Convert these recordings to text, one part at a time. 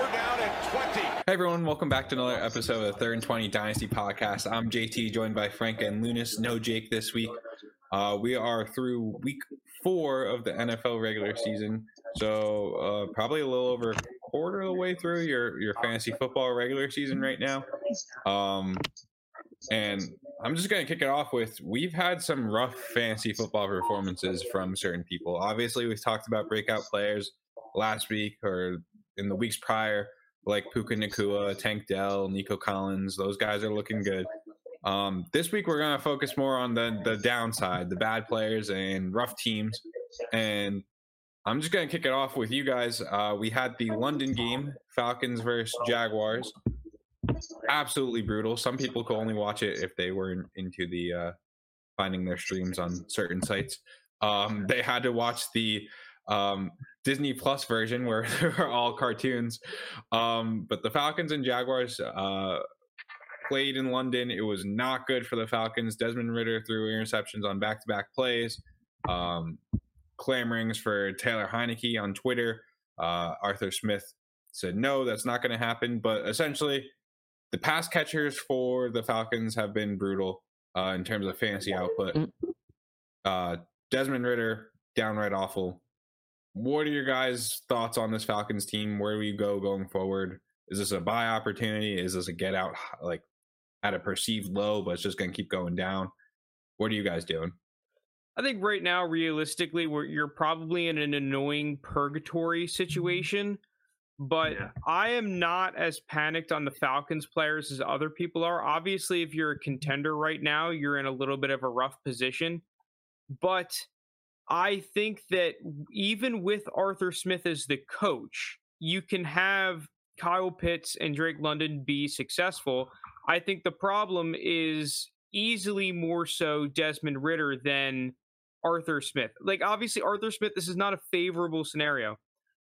Down and 20. Hey everyone, welcome back to another episode of the Third and 20 Dynasty Podcast. I'm JT, joined by Frank and Lounis. No Jake this week. Uh, we are through week four of the NFL regular season, so uh, probably a little over a quarter of the way through your your fantasy football regular season right now. Um, and I'm just going to kick it off with we've had some rough fantasy football performances from certain people. Obviously, we've talked about breakout players last week or in the weeks prior, like Puka Nacua, Tank Dell, Nico Collins. Those guys are looking good. Um, this week, we're going to focus more on the, the downside, the bad players and rough teams. And I'm just going to kick it off with you guys. Uh, we had the London game, Falcons versus Jaguars absolutely brutal. Some people could only watch it if they were in, into the uh, finding their streams on certain sites. Um, they had to watch the um, Disney Plus version where they're all cartoons. Um, but the Falcons and Jaguars uh, played in London. It was not good for the Falcons. Desmond Ridder threw interceptions on back to back plays. Um, clamorings for Taylor Heinicke on Twitter. Uh, Arthur Smith said, no, that's not going to happen. But essentially, the pass catchers for the Falcons have been brutal uh, in terms of fantasy output. Mm. Uh, Desmond Ridder, downright awful. What are your guys' thoughts on this Falcons team? Where do we go going forward? Is this a buy opportunity? Is this a get out like at a perceived low, but it's just going to keep going down? What are you guys doing? I think right now, realistically, we're, you're probably in an annoying purgatory situation but yeah. I am not as panicked on the Falcons players as other people are. Obviously, if you're a contender right now, you're in a little bit of a rough position. But I think that even with Arthur Smith as the coach, you can have Kyle Pitts and Drake London be successful. I think the problem is easily more so Desmond Ridder than Arthur Smith. Like, obviously, Arthur Smith, this is not a favorable scenario,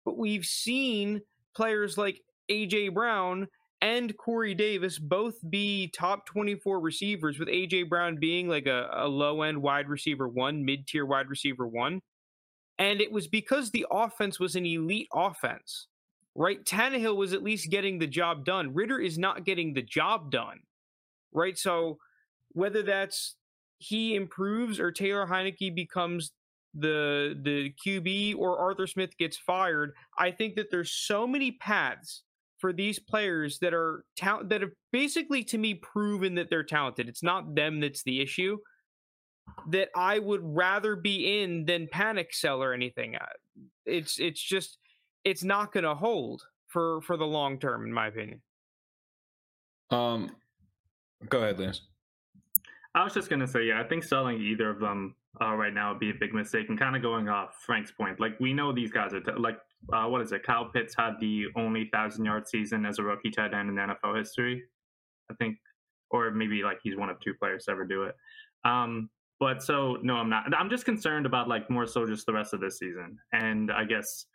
but we've seen players like AJ Brown and Corey Davis both be top 24 receivers, with AJ Brown being like a, a low end wide receiver one, mid tier wide receiver one. And it was because the offense was an elite offense, right? Tannehill was at least getting the job done. Ridder is not getting the job done, right? So whether that's he improves or Taylor Heinicke becomes the the QB or Arthur Smith gets fired, I think that there's so many paths for these players that are ta- that have basically to me proven that they're talented. It's not them that's the issue. That I would rather be in than panic sell or anything. It's it's just it's not going to hold for for the long term, in my opinion. Um, go ahead, Lance. I was just gonna say, yeah, I think selling either of them uh, right now would be a big mistake. And kind of going off Frank's point, like we know these guys are t- like, uh, what is it? Kyle Pitts had the only thousand yard season as a rookie tight end in NFL history, I think, or maybe like he's one of two players to ever do it. Um, but so no, I'm not. I'm just concerned about like more so just the rest of this season. And I guess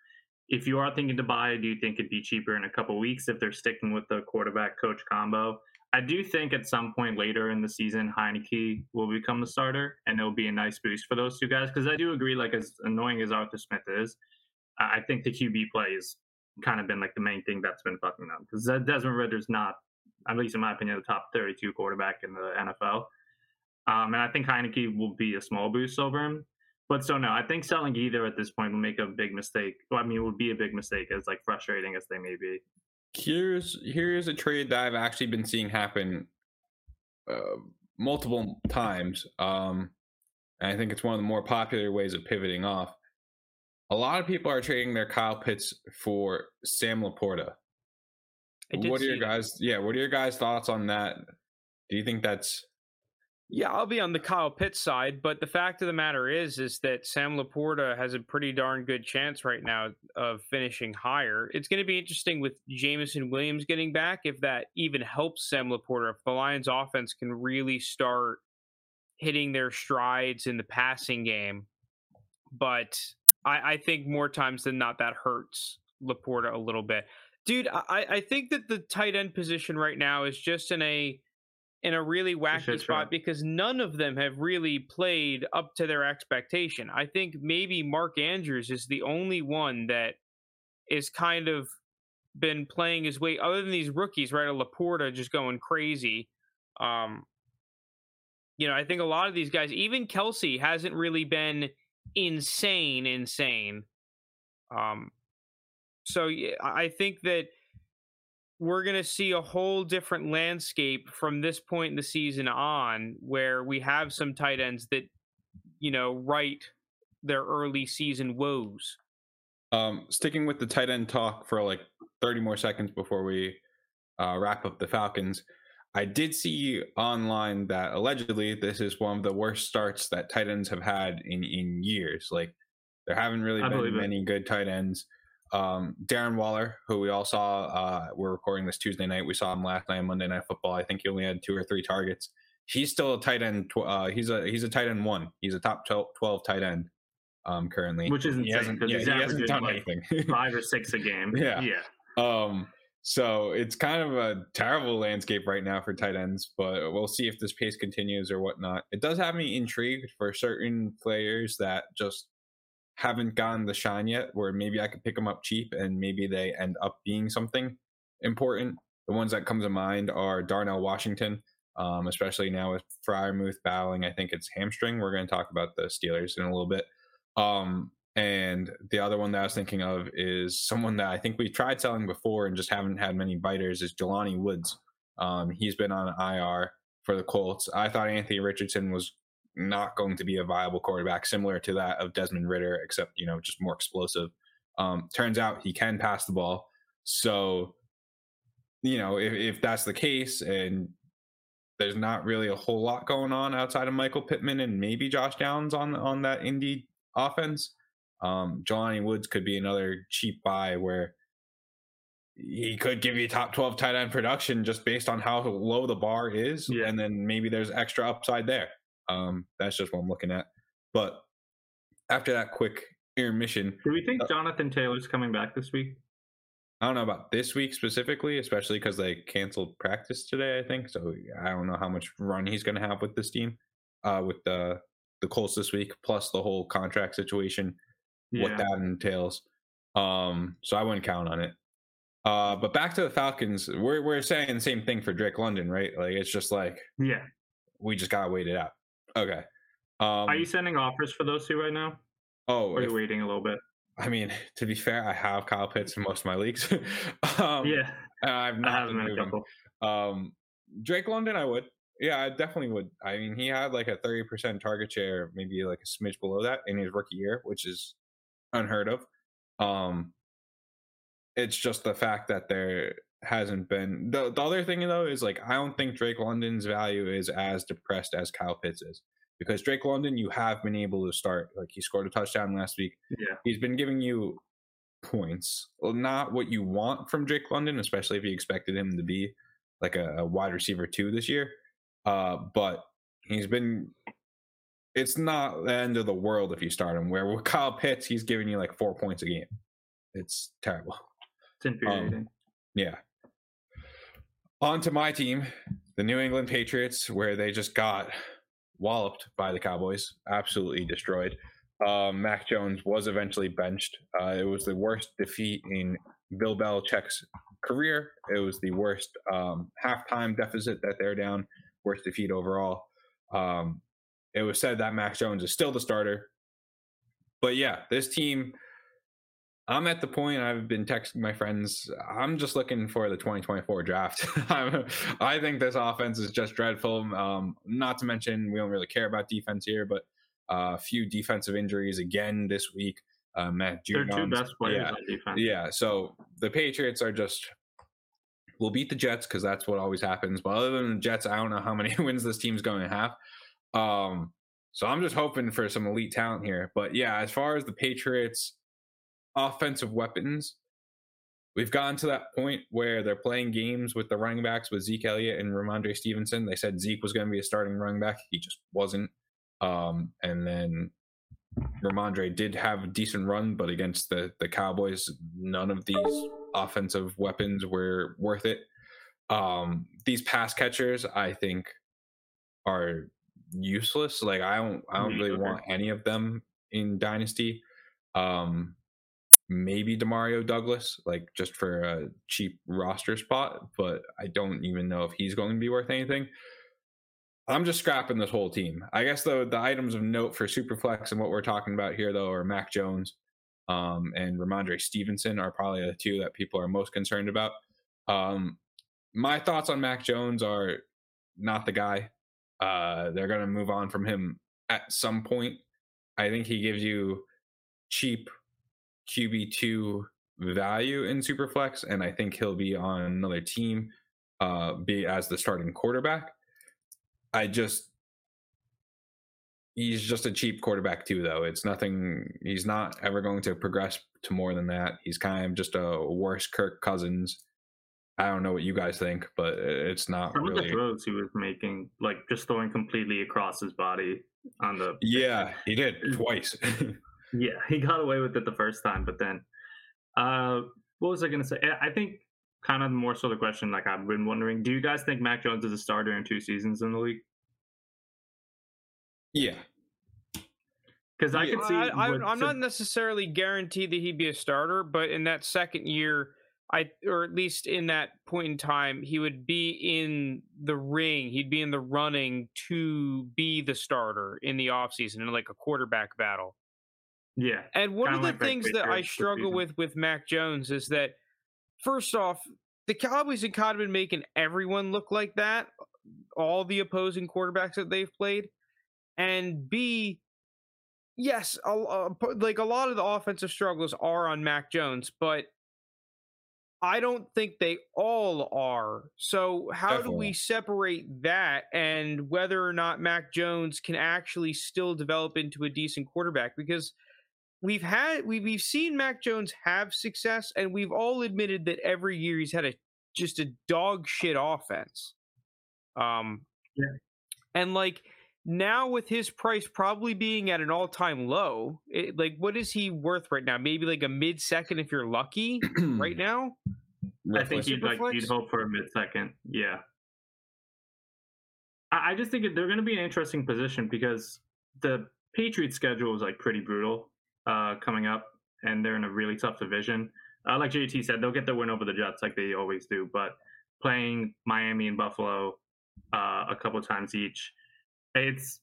if you are thinking to buy, do you think it'd be cheaper in a couple weeks if they're sticking with the quarterback coach combo? I do think at some point later in the season, Heinicke will become the starter, and it'll be a nice boost for those two guys. Because I do agree, like as annoying as Arthur Smith is, I think the QB play has kind of been like the main thing that's been fucking them. Because Desmond Ridder's not, at least in my opinion, the top 32 quarterback in the NFL. Um, and I think Heinicke will be a small boost over him. But so no, I think selling either at this point will make a big mistake. Well, I mean, it would be a big mistake, as like frustrating as they may be here's here's a trade that I've actually been seeing happen uh, multiple times. Um, and I think it's one of the more popular ways of pivoting off. A lot of people are trading their Kyle Pitts for Sam LaPorta. What are your guys? That. Yeah, what are your guys' thoughts on that? Do you think that's yeah, I'll be on the Kyle Pitts side, but the fact of the matter is, is that Sam LaPorta has a pretty darn good chance right now of finishing higher. It's going to be interesting with Jameson Williams getting back if that even helps Sam LaPorta. If the Lions' offense can really start hitting their strides in the passing game, but I, I think more times than not that hurts LaPorta a little bit, dude. I, I think that the tight end position right now is just in a in a really wacky spot because none of them have really played up to their expectation. I think maybe Mark Andrews is the only one that is kind of been playing his way other than these rookies, right? A LaPorta just going crazy. Um, you know, I think a lot of these guys, even Kelce hasn't really been insane, insane. Um, so I think that we're going to see a whole different landscape from this point in the season on, where we have some tight ends that, you know, right their early season woes. Um, sticking with the tight end talk for like 30 more seconds before we uh, wrap up the Falcons. I did see online that allegedly this is one of the worst starts that tight ends have had in in years. Like there haven't really I been many it. good tight ends. Um, Darren Waller, who we all saw, uh, we're recording this Tuesday night. We saw him last night, on Monday Night Football. I think he only had two or three targets. He's still a tight end. Uh, he's a he's a tight end one. He's a top 12 tight end um, currently, which isn't he hasn't, yeah, he hasn't done like anything. five or six a game. Yeah, yeah. Um, so it's kind of a terrible landscape right now for tight ends, but we'll see if this pace continues or whatnot. It does have me intrigued for certain players that just haven't gotten the shine yet, where maybe I could pick them up cheap and maybe they end up being something important. The ones that come to mind are Darnell Washington, um, especially now with Freiermuth battling, I think it's hamstring. We're going to talk about the Steelers in a little bit. Um, and the other one that I was thinking of is someone that I think we tried selling before and just haven't had many biters is Jelani Woods. Um, he's been on IR for the Colts. I thought Anthony Richardson was not going to be a viable quarterback, similar to that of Desmond Ridder, except you know just more explosive. Um, turns out he can pass the ball. So, you know, if, if that's the case, and there's not really a whole lot going on outside of Michael Pittman and maybe Josh Downs on on that Indy offense, um, Jelani Woods could be another cheap buy where he could give you top 12 tight end production just based on how low the bar is. Yeah. And then maybe there's extra upside there. Um, that's just what I'm looking at. But after that quick intermission. Do we think uh, Jonathan Taylor's coming back this week? I don't know about this week specifically, especially because they canceled practice today, I think. So I don't know how much run he's going to have with this team, uh, with the the Colts this week, plus the whole contract situation yeah. what that entails. Um, so I wouldn't count on it. Uh, but back to the Falcons, we're we're saying the same thing for Drake London, right? Like it's just like yeah, we just gotta wait it out. Okay. Um, are you sending offers for those two right now? Oh, or are you waiting a little bit? I mean, to be fair, I have Kyle Pitts in most of my leagues. um, yeah, I've not I have been moving. Um, Drake London, I would. Yeah, I definitely would. I mean, he had like a thirty percent target share, maybe like a smidge below that in his rookie year, which is unheard of. Um, it's just the fact that there hasn't been the, the other thing though is like I don't think Drake London's value is as depressed as Kyle Pitts is because Drake London you have been able to start like he scored a touchdown last week. Yeah, he's been giving you points, well, not what you want from Drake London, especially if you expected him to be like a, a wide receiver two this year. Uh, but he's been it's not the end of the world if you start him. Where with Kyle Pitts, he's giving you like four points a game. It's terrible. It's infuriating. Um, yeah. On to my team, the New England Patriots, where they just got walloped by the Cowboys, absolutely destroyed. Um, Mac Jones was eventually benched. Uh, it was the worst defeat in Bill Belichick's career. It was the worst um, halftime deficit that they're down, worst defeat overall. Um, it was said that Mac Jones is still the starter. But yeah, this team, I'm at the point I've been texting my friends. I'm just looking for the 2024 draft. I think this offense is just dreadful. Um, not to mention, we don't really care about defense here, but a uh, few defensive injuries again this week. Uh, Matt They're two best players yeah, on defense. Yeah, so the Patriots are just we'll beat the Jets because that's what always happens. But other than the Jets, I don't know how many wins this team's going to have. Um, so I'm just hoping for some elite talent here. But yeah, as far as the Patriots' offensive weapons, we've gotten to that point where they're playing games with the running backs with Zeke Elliott and Rhamondre Stevenson. They said Zeke was going to be a starting running back. He just wasn't. Um, and then Rhamondre did have a decent run, but against the the Cowboys, none of these offensive weapons were worth it. Um, these pass catchers, I think, are useless. Like I don't I don't really want any of them in Dynasty. Um maybe Demario Douglas, like just for a cheap roster spot, but I don't even know if he's going to be worth anything. I'm just scrapping this whole team. I guess though the items of note for Superflex and what we're talking about here though are Mac Jones um, and Rhamondre Stevenson are probably the two that people are most concerned about. Um, my thoughts on Mac Jones are not the guy. Uh, they're going to move on from him at some point. I think he gives you cheap QB2 value in Superflex, and I think he'll be on another team, uh, be as the starting quarterback. I just he's just a cheap quarterback too, though. It's nothing. He's not ever going to progress to more than that. He's kind of just a worse Kirk Cousins. I don't know what you guys think, but it's not Some really. of the throws he was making, like just throwing completely across his body on the. Yeah, he did twice. yeah, he got away with it the first time, but then, uh, what was I going to say? I think kind of more so the question, like I've been wondering, do you guys think Mac Jones is a starter in two seasons in the league? yeah, Because I Yeah, could see. I, I, I'm so- not necessarily guaranteed that he'd be a starter, but in that second year, I or at least in that point in time, he would be in the ring. He'd be in the running to be the starter in the offseason in like a quarterback battle. Yeah, And one Kinda the like things that I struggle with with Mac Jones is that first off, the Cowboys have kind of been making everyone look like that, all the opposing quarterbacks that they've played, and B, yes, a, a- like a lot of the offensive struggles are on Mac Jones, but I don't think they all are. So how do we separate that and whether or not Mac Jones can actually still develop into a decent quarterback? Because we've had we, we've seen Mac Jones have success, and we've all admitted that every year he's had a just a dog shit offense. Um, Yeah. and like now with his price probably being at an all time low, it, like what is he worth right now? Maybe like a mid second if you're lucky right now. I think you'd like you'd hope for a mid second. Yeah. I, I just think they're going to be an interesting position because the Patriots schedule is like pretty brutal uh, coming up, and they're in a really tough division. Uh, like JT said, they'll get their win over the Jets like they always do, but playing Miami and Buffalo uh, a couple times each, it's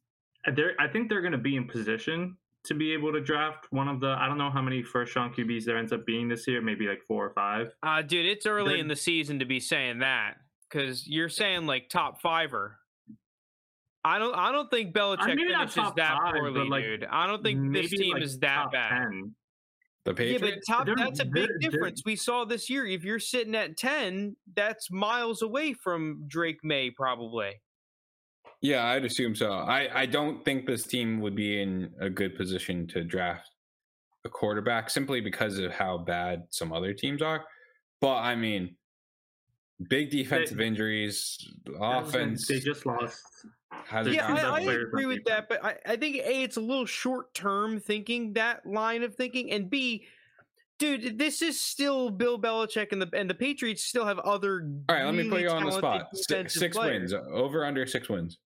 they're I think they're going to be in position to be able to draft one of the I don't know how many first round QBs there ends up being this year, maybe like four or five. Uh dude, it's early They're- in the season to be saying that because you're saying like top fiver. I don't. I don't think Belichick maybe not finishes that five, poorly, like, dude. I don't think this team like, is that top bad. 10. the Yeah, but top They're- that's a big they're- they're- difference. We saw this year. If you're sitting at 10, that's miles away from Drake Maye probably. Yeah, I'd assume so. I, I don't think this team would be in a good position to draft a quarterback simply because of how bad some other teams are. But I mean, big defensive injuries, I was gonna- offense They just lost. has Yeah, I, I agree with that, but I, I think A, it's a little short term thinking that line of thinking, and B, dude, this is still Bill Belichick and the and the Patriots still have other All right, let me put you on the spot. Six, six wins, over under six wins.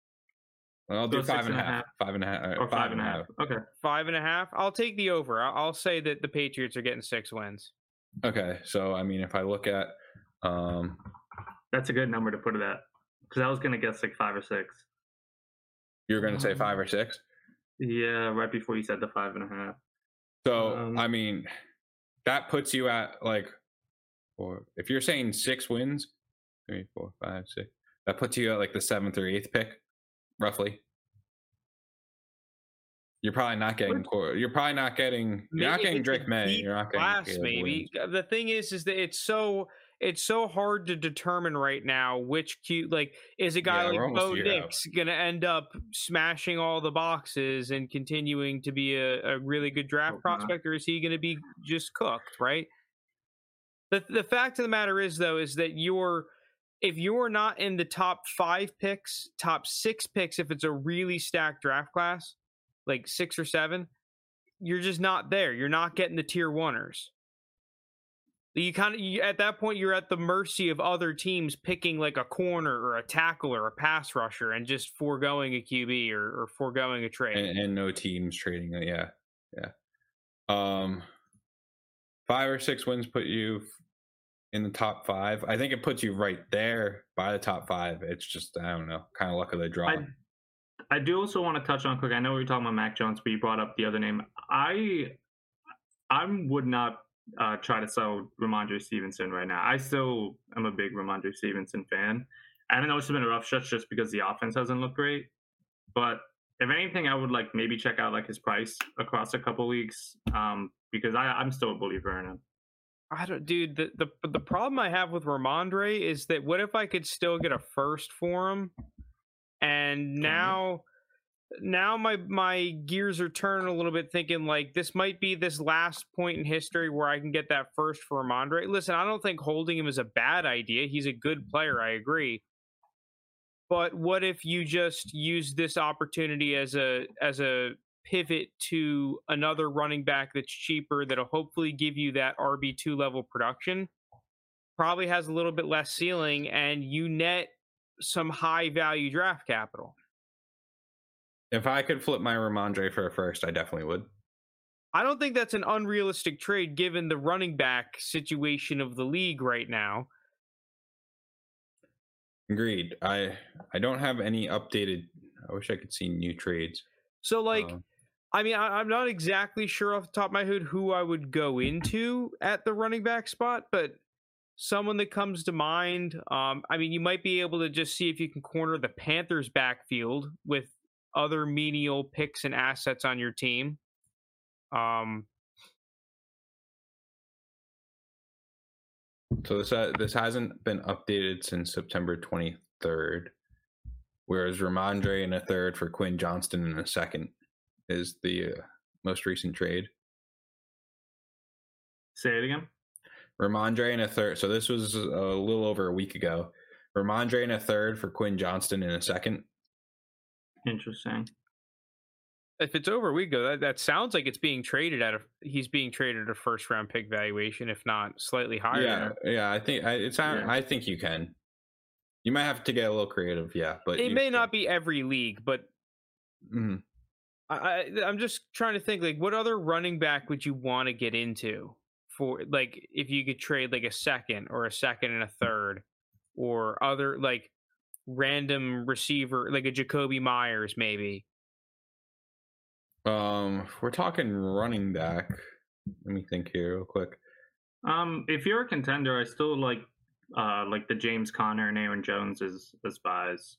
I'll do so five and, and a half. half. Five and a half. Or five and a half. Okay. Five and a half. I'll take the over. I'll, I'll say that the Patriots are getting six wins. Okay, so I mean, if I look at, um, That's a good number to put it at. Because I was going to guess like five or six. you're going to say Um, five or six. Yeah, right before you said the five and a half. So Um, I mean, that puts you at like, or if you're saying six wins, three, four, five, six, that puts you at like the seventh or eighth pick, roughly. You're probably not getting. You're probably not getting. You're not getting Drake Maye. You're not getting Class, Caleb maybe. Williams. The thing is, is that it's so it's so hard to determine right now which cute like is a guy Yeah, like Bo a year out. Nix gonna end up smashing all the boxes and continuing to be a, a really good draft prospect, or is he gonna be just cooked? Right. The the fact of the matter is though is that you're if you're not in the top five picks, top six picks, if it's a really stacked draft class, like six or seven, you're just not there. You're not getting the tier oneers. You kind of you, at that point you're at the mercy of other teams picking like a corner or a tackle or a pass rusher and just foregoing a QB or, or foregoing a trade. and, and no teams trading it. Yeah, yeah. Um, five or six wins put you in the top five. I think it puts you right there by the top five. It's just I don't know, kind of luck of the draw. I, I do also want to touch on quick. I know we were talking about Mac Jones, but you brought up the other name. I I would not uh, try to sell Rhamondre Stevenson right now. I still am a big Rhamondre Stevenson fan. I don't know it's been a rough stretch just because the offense hasn't looked great. But if anything, I would like maybe check out like his price across a couple weeks um, because I, I'm still a believer in him. I don't, dude. The, the the problem I have with Rhamondre is that what if I could still get a first for him, and mm-hmm. now, now my my gears are turning a little bit, thinking like this might be this last point in history where I can get that first for Rhamondre. Listen, I don't think holding him is a bad idea. He's a good player. I agree. But what if you just use this opportunity as a as a pivot to another running back that's cheaper that'll hopefully give you that RB2 level production. Probably has a little bit less ceiling and you net some high value draft capital. If I could flip my Rhamondre for a first, I definitely would. I don't think that's an unrealistic trade given the running back situation of the league right now. Agreed. I I don't have any updated I wish I could see new trades. So like um, I mean, I, am not exactly sure off the top of my head who I would go into at the running back spot, but someone that comes to mind. Um, I mean, you might be able to just see if you can corner the Panthers' backfield with other menial picks and assets on your team. Um, so this uh, this hasn't been updated since September 23rd, whereas Rhamondre in a third for Quinn Johnston in a second is the uh, most recent trade. Say it again. Rhamondre in a third. So this was a little over a week ago. Rhamondre in a third for Quinn Johnston in a second. Interesting. If it's over a week ago, that, that sounds like it's being traded at a he's being traded at a first round pick valuation, if not slightly higher. Yeah, yeah. I think I, it's. Yeah. I think you can. You might have to get a little creative, yeah, but it may can. not be every league, but mm-hmm. I, I'm just trying to think like what other running back would you want to get into for like if you could trade like a second or a second and a third or other like random receiver like a Jakobi Meyers maybe. Um, we're talking running back. Let me think here real quick. Um, if you're a contender, I still like uh like the James Conner and Aaron Jones as as buys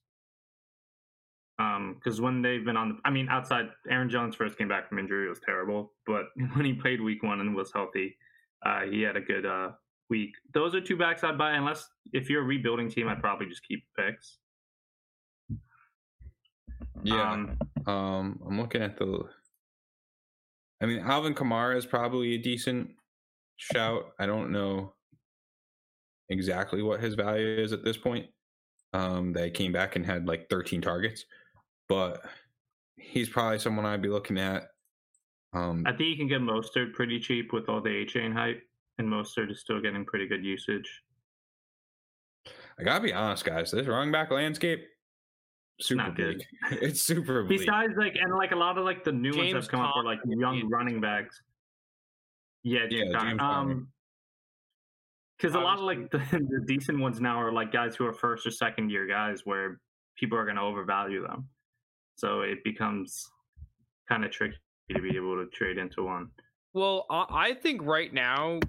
because um, when they've been on, the, I mean, outside Aaron Jones first came back from injury, it was terrible. But when he played week one and was healthy, uh, he had a good uh, week. Those are two backs I'd buy, unless if you're a rebuilding team, I'd probably just keep picks. Yeah, um, um, I'm looking at the. I mean, Alvin Kamara is probably a decent shout. I don't know exactly what his value is at this point. Um, they came back and had like 13 targets but he's probably someone I'd be looking at. Um, I think you can get Mostert pretty cheap with all the Achane hype, and Mostert is still getting pretty good usage. I gotta be honest, guys. This running back landscape, super Not bleak. Good. it's super bleak. Besides, like, and like a lot of like the new James ones have come up for like young running backs. Yeah, yeah, James um, because a lot of like the, the decent ones now are like guys who are first or second year guys, where people are going to overvalue them. So it becomes kind of tricky to be able to trade into one. Well, I think right now,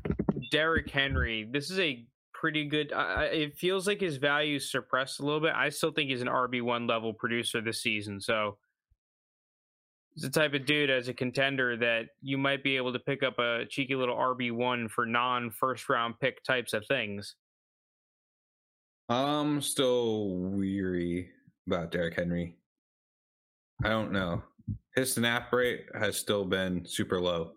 Derrick Henry, this is a pretty good. Uh, it feels like his value is suppressed a little bit. I still think he's an RB one level producer this season. So he's the type of dude as a contender that you might be able to pick up a cheeky little RB one for non first round pick types of things. I'm still weary about Derrick Henry. I don't know. His snap rate has still been super low.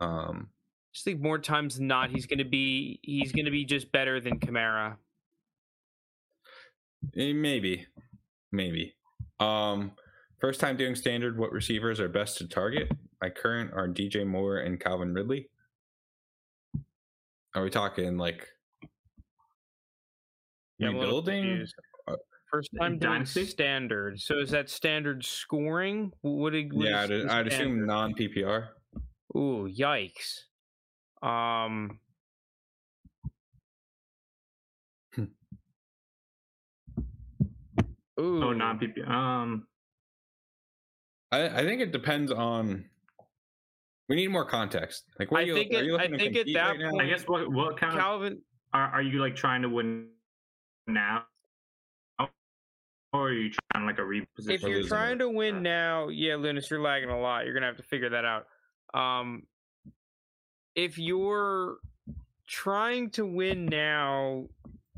Um, I just think more times than not, he's going to be he's going to be just better than Kamara. Eh, maybe, maybe. Um, first time doing standard. What receivers are best to target? My current are DJ Moore and Calvin Ridley. Are we talking like yeah, rebuilding? First time Dynasty standard. So is that standard scoring? What? what yeah, I'd, I'd assume non PPR. Ooh, yikes. Um, Hmm. Ooh, Oh, non PPR. Um, I, I think it depends on. We need more context. Like, what I are you, think are it- you I looking to think at that right point- I guess what what kind of Calvin. are, are you like trying to win now, or are you trying like a reposition? If you're losing trying to win now, yeah, Lounis, you're lagging a lot. You're gonna have to figure that out. Um, if you're trying to win now,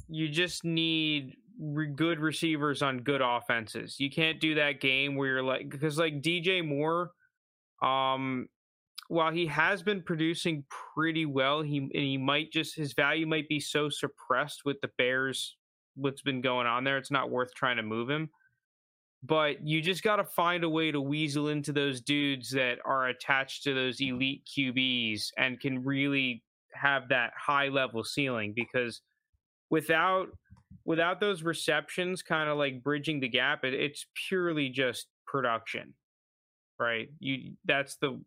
you just need re- good receivers on good offenses. You can't do that game where you're like because like DJ Moore, um, while he has been producing pretty well, he and he might just his value might be so suppressed with the Bears. What's been going on there? It's not worth trying to move him but you just got to find a way to weasel into those dudes that are attached to those elite QBs and can really have that high level ceiling because without without those receptions kind of like bridging the gap it, it's purely just production right you that's the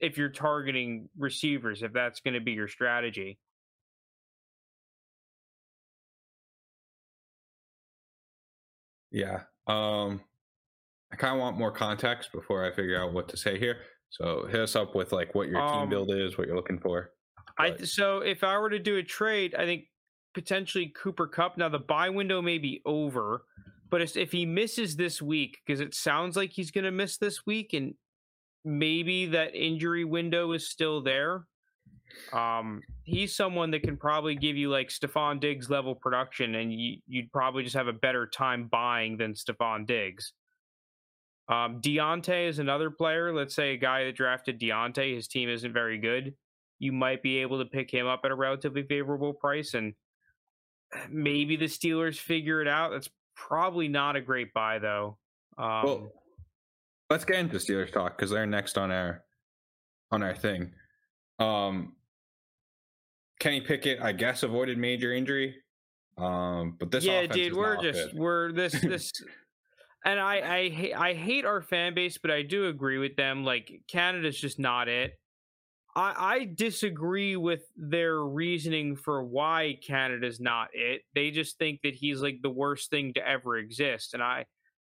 if you're targeting receivers if that's going to be your strategy Yeah. Um, I kind of want more context before I figure out what to say here. So hit us up with like what your team Um, build is, what you're looking for. I so if I were to do a trade, I think potentially Cooper Kupp. Now the buy window may be over, but if he misses this week, because it sounds like he's going to miss this week, and maybe that injury window is still there. Um, he's someone that can probably give you like Stefon Diggs level production, and you, you'd probably just have a better time buying than Stefon Diggs. Um, Diontae is another player. Let's say a guy that drafted Diontae, his team isn't very good you might be able to pick him up at a relatively favorable price and maybe the Steelers figure it out. That's probably not a great buy though. Um, well, let's get into Steelers talk because they're next on our on our thing. Um, Kenny Pickett, I guess, avoided major injury. Um, but this yeah, dude, we're just we're this this, and I I I hate our fan base, but I do agree with them. Like Canada's just not it. I, I disagree with their reasoning for why Canada's not it. They just think that he's like the worst thing to ever exist, and I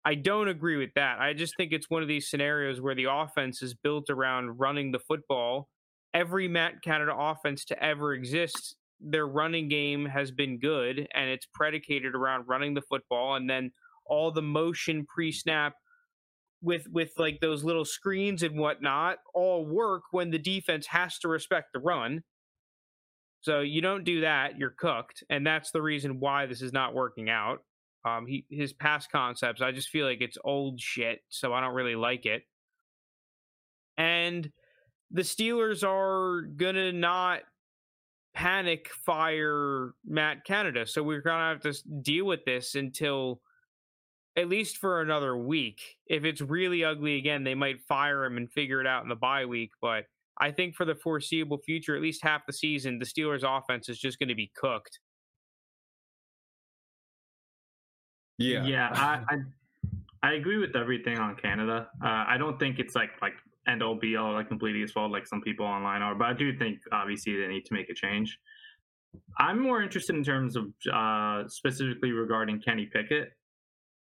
I don't agree with that. I just think it's one of these scenarios where the offense is built around running the football. Every Matt Canada offense to ever exist, their running game has been good, and it's predicated around running the football, and then all the motion pre-snap with with like those little screens and whatnot all work when the defense has to respect the run. So you don't do that, you're cooked, and that's the reason why this is not working out. Um, he his past concepts, I just feel like it's old shit, so I don't really like it. And the Steelers are gonna not panic fire Matt Canada, so we're gonna have to deal with this until at least for another week. If it's really ugly again, they might fire him and figure it out in the bye week. But I think for the foreseeable future, at least half the season, the Steelers' offense is just going to be cooked. yeah, yeah. I, I I agree with everything on Canada. Uh, I don't think it's like like end all be all like completely his fault like some people online are, but I do think obviously they need to make a change. I'm more interested in terms of uh, specifically regarding Kenny Pickett.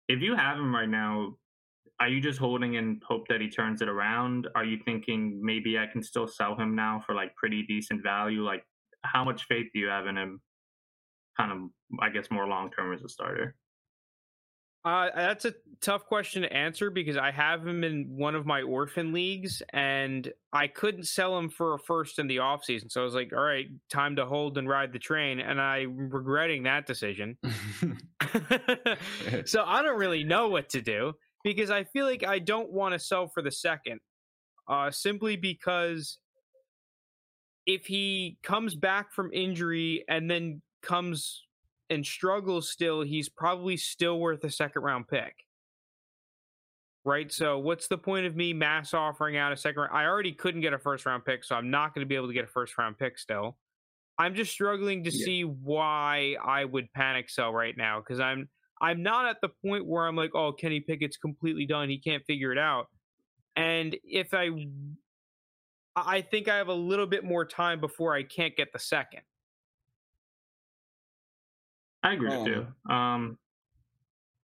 If you have him right now, are you just holding in hope that he turns it around? Are you thinking maybe I can still sell him now for like pretty decent value? Like, how much faith do you have in him? Kind of, I guess, more long term as a starter. Uh, that's a tough question to answer because I have him in one of my orphan leagues and I couldn't sell him for a first in the offseason. So I was like, all right, time to hold and ride the train. And I'm regretting that decision. so I don't really know what to do because I feel like I don't want to sell for the second, uh, simply because if he comes back from injury and then comes and struggles still, he's probably still worth a second round pick. Right? So what's the point of me mass offering out a second round? I already couldn't get a first round pick, so I'm not going to be able to get a first round pick still. I'm just struggling to Yeah. see why I would panic sell right now because I'm I'm not at the point where I'm like, oh, Kenny Pickett's completely done. He can't figure it out. And if I I think I have a little bit more time before I can't get the second. I agree with you. Um, Um,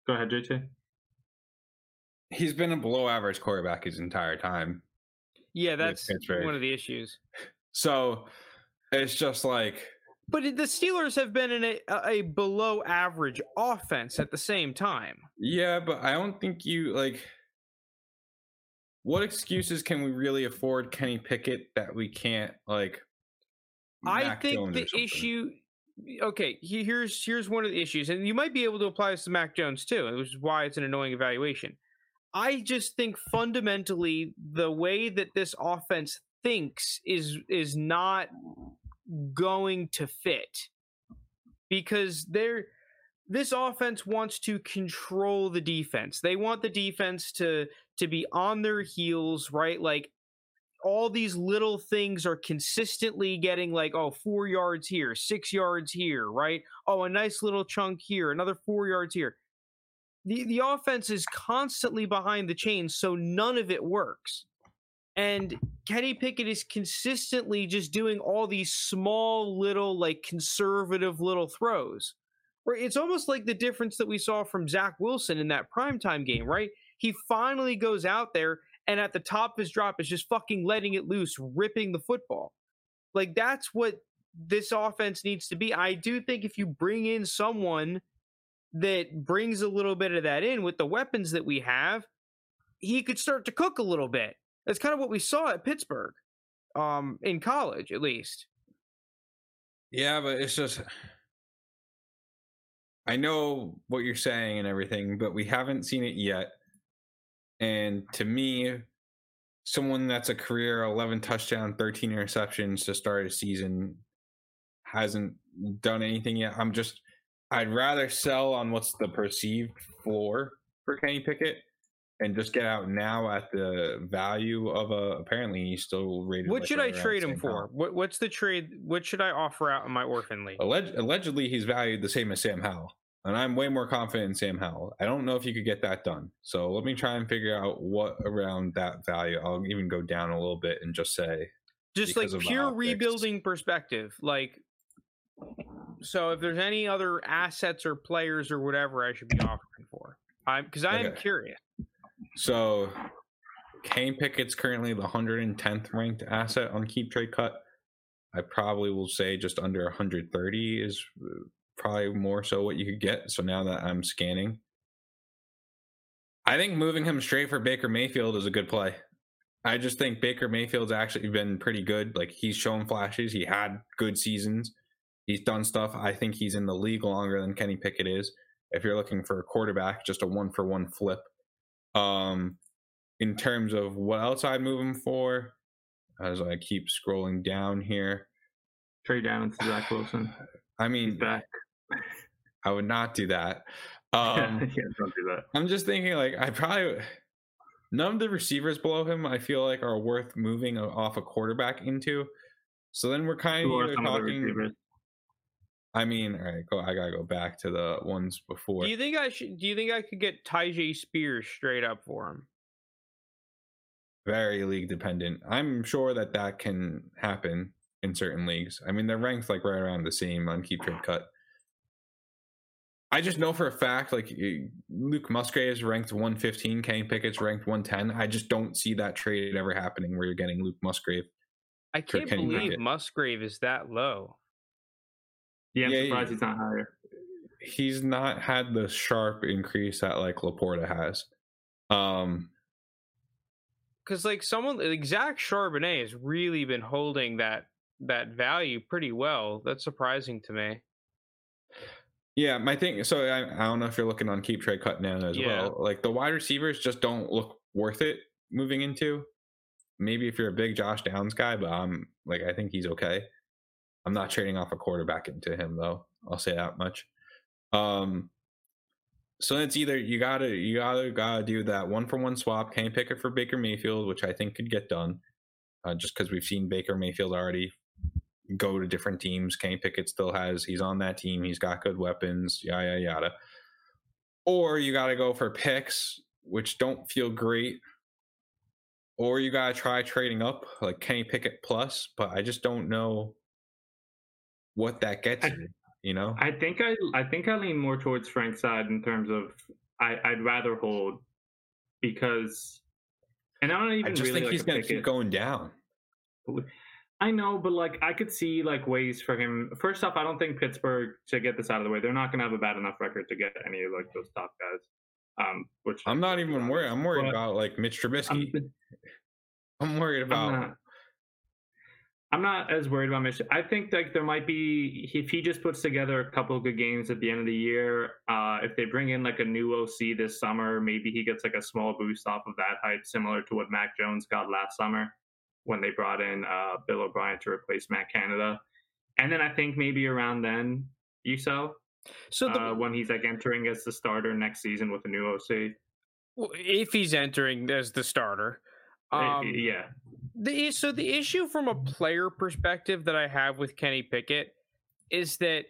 go ahead, JT. He's been a below average quarterback his entire time. Yeah, that's one of the issues. So it's just like But the Steelers have been in a, a below average offense at the same time. Yeah, but I don't think you like. What excuses can we really afford Kenny Pickett that we can't like? I think Jones the issue. Okay, he- here's here's one of the issues, and you might be able to apply this to Mac Jones too, which is why it's an annoying evaluation. I just think fundamentally the way that this offense thinks is is not going to fit because they're this offense wants to control the defense. They want the defense to to be on their heels, right? Like all these little things are consistently getting like oh four yards here six yards here right? Oh a nice little chunk here another four yards here. The the offense is constantly behind the chains so none of it works. And kenny pickett is consistently just doing all these small little like conservative little throws where it's almost like the difference that we saw from zach wilson in that primetime game right? He finally goes out there and at the top of his drop is just fucking letting it loose, ripping the football. Like that's what this offense needs to be. I do think if you bring in someone that brings a little bit of that in with the weapons that we have, he could start to cook a little bit. That's kind of what we saw at Pittsburgh, um, in college at least. Yeah, but it's just. I know what you're saying and everything, but we haven't seen it yet. And to me, someone that's a career 11 touchdown, 13 interceptions to start a season hasn't done anything yet. I'm just, I'd rather sell on what's the perceived floor for Kenny Pickett and just get out now at the value of a. Apparently, he's still rated. What like should I right around trade him for? What, what's the trade? What should I offer out in my orphan league? Alleg- allegedly, he's valued the same as Sam Howell. And I'm way more confident in Sam Howell. I don't know if you could get that done. So let me try and figure out what around that value. I'll even go down a little bit and just say, just like because of the pure rebuilding perspective like so if there's any other assets or players or whatever i should be offering for i'm because i am curious so Kane Pickett's currently the 110th ranked asset on Keep Trade Cut. I probably will say just under 130 is uh, probably more so what you could get. So now that I'm scanning, I think moving him straight for Baker Mayfield is a good play. I just think Baker Mayfield's actually been pretty good. Like he's shown flashes. He had good seasons. He's done stuff. I think he's in the league longer than Kenny Pickett is. If you're looking for a quarterback, just a one for one flip. Um, in terms of what else I'd move him for, as I keep scrolling down here, Trade down to Zach Wilson. I He's mean, back. I would not do that. Um, yeah, don't do that. I'm just thinking, like, I probably none of the receivers below him, I feel like, are worth moving off a quarterback into. So then we're kind of Who are either some of talking. I mean, all right, go. I gotta go back to the ones before. do you think i should do you think i could get Tyjae spears straight up for him very league dependent. I'm sure that that can happen in certain leagues. I mean, they're ranked like right around the same on keep trade cut. I just know for a fact, like Luke Musgrave is ranked 115, Kenny Pickett's ranked 110. I just don't see that trade ever happening where you're getting Luke Musgrave. i can't Kenny believe Pickett. musgrave is that low Yeah, I'm Yeah, surprised yeah. he's not higher. He's not had the sharp increase that like Laporta has. Um, because like someone like zach charbonnet has really been holding that that value pretty well that's surprising to me Yeah, my thing. So I, I don't know if you're looking on keep trade cut now as Yeah. well. Like the wide receivers just don't look worth it moving into. Maybe if you're a big Josh Downs guy, but I'm like I think he's okay. I'm not trading off a quarterback into him though. I'll say that much. Um, so it's either you gotta you gotta gotta do that one for one swap. Kenny Pickett for Baker Mayfield, which I think could get done, uh, just because we've seen Baker Mayfield already go to different teams. Kenny Pickett still has he's on that team. He's got good weapons. Yada yada. Or you got to go for picks, which don't feel great. or you gotta try trading up like Kenny Pickett plus, but I just don't know what that gets I, you. You know, I think I I think I lean more towards Frank's side in terms of I I'd rather hold because, and I don't even I just really think like he's gonna keep going down. I know, but like I could see like ways for him. First off, I don't think Pittsburgh to get this out of the way. They're not going to have a bad enough record to get any of like those top guys. Um, which I'm not even worried. I'm worried But- about like Mitch Trubisky. I'm, I'm worried about. I'm not. I'm not as worried about Mitch. I think like there might be if he just puts together a couple of good games at the end of the year. Uh, if they bring in like a new OC this summer, maybe he gets like a small boost off of that hype, similar to what Mac Jones got last summer when they brought in uh, Bill O'Brien to replace Matt Canada. And then I think maybe around then, you So the, uh, when he's like entering as the starter next season with a new OC. well, if he's entering as the starter, um, yeah, The so the issue from a player perspective that I have with Kenny Pickett is that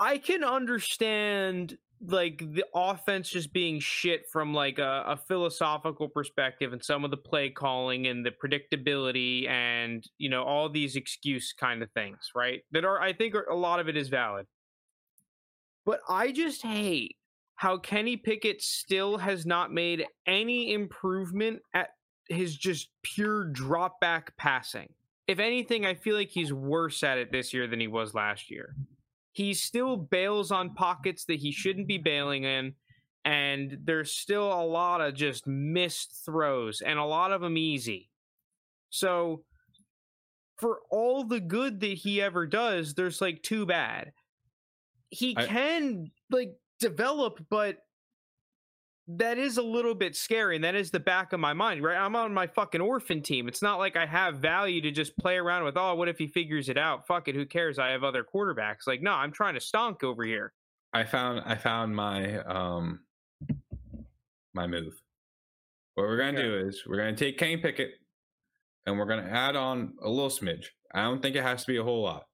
I can understand like the offense just being shit from like a, a philosophical perspective and some of the play calling and the predictability and you know all these excuse kind of things right that are i think are, a lot of it is valid. But i just hate how kenny pickett still has not made any improvement at his just pure drop back passing. If anything i feel like he's worse at it this year than he was last year he still bails on pockets that he shouldn't be bailing in and there's still a lot of just missed throws and a lot of them easy. So for all the good that he ever does there's like too bad. He I- can like develop but that is a little bit scary and that is the back of my mind right i'm on my fucking orphan team it's not like i have value to just play around with oh what if he figures it out fuck it who cares i have other quarterbacks like no i'm trying to stonk over here I found I found my um my move. What we're gonna Okay. do is we're gonna take kane Pickett and we're gonna add on a little smidge. I don't think it has to be a whole lot.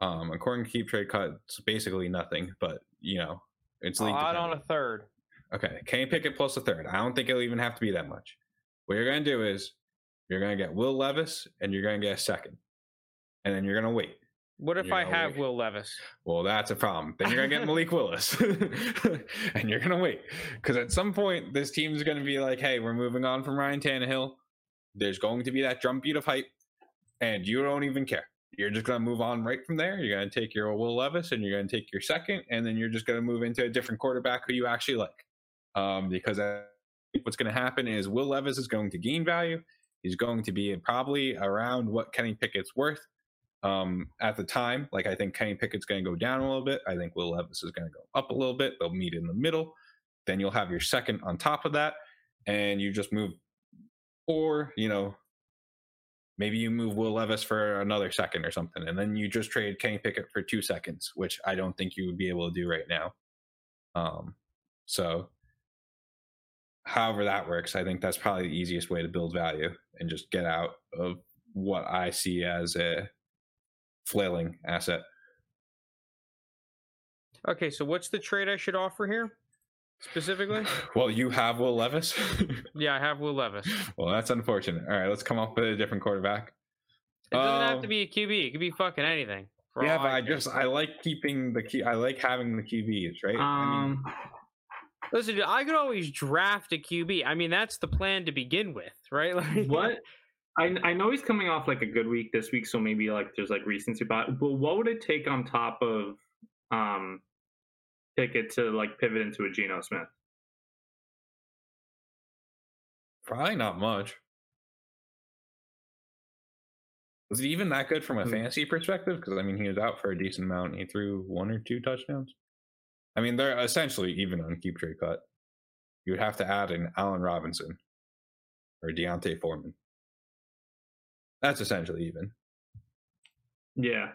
Um, according to Keep Trade Cut, it's basically nothing, but you know, it's league add on a third Okay, Kenny Pickett plus a third. I don't think it'll even have to be that much. What you're gonna do is you're gonna get Will Levis and you're gonna get a second, and then you're gonna wait. what if i have wait. will levis Well, that's a problem. Then you're gonna get Malik Willis, and you're gonna wait because at some point this team's gonna be like, "Hey, we're moving on from Ryan Tannehill." There's going to be that drumbeat of hype, and you don't even care. You're just gonna move on right from there. You're gonna take your Will Levis, and you're gonna take your second, and then you're just gonna move into a different quarterback who you actually like. Um, because what's gonna happen is Will Levis is going to gain value. He's going to be probably around what Kenny Pickett's worth um, at the time. Like I think Kenny Pickett's going to go down a little bit. I think Will Levis is going to go up a little bit. They'll meet in the middle. Then you'll have your second on top of that, and you just move, or you know, maybe you move Will Levis for another second or something, and then you just trade Kenny Pickett for two seconds, which I don't think you would be able to do right now. Um, so. However that works, I think that's probably the easiest way to build value and just get out of what I see as a flailing asset. okay so what's the trade i should offer here specifically Well, you have Will Levis. yeah i have will levis well, that's unfortunate. All right, let's come up with a different quarterback. it doesn't have Um, to be a qb it could be fucking anything Yeah, but I just I like keeping the key. I like having the QBs, right? I mean, um, Listen, dude, I could always draft a QB. I mean, that's the plan to begin with, right? Like, what I I know he's coming off like a good week this week, so maybe like there's like recency bias. But what would it take on top of um Pickett to like pivot into a Geno Smith? probably not much. Was it even that good from a Hmm. fantasy perspective? Because I mean, he was out for a decent amount. He threw one or two touchdowns. I mean, they're essentially even on keep trade cut. You would have to add an Allen Robinson or D'Onta Foreman. That's essentially even. Yeah.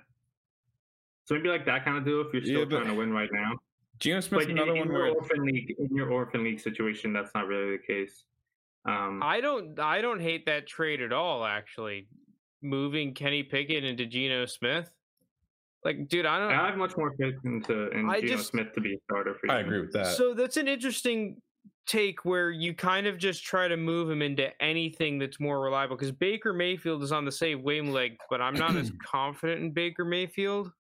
So maybe like that kind of deal if you're still Yeah, but- trying to win right now. Geno Smith's But in, another in one your where orphan league, in your orphan league situation, that's not really the case. Um, I don't, I don't hate that trade at all. Actually, moving Kenny Pickett into Geno Smith, like, dude, I don't. I have much more faith into in I Geno just- Smith to be a starter for you. I agree with that. So that's an interesting take where you kind of just try to move him into anything that's more reliable because Baker Mayfield is on the same wavelength, but I'm not as confident in Baker Mayfield.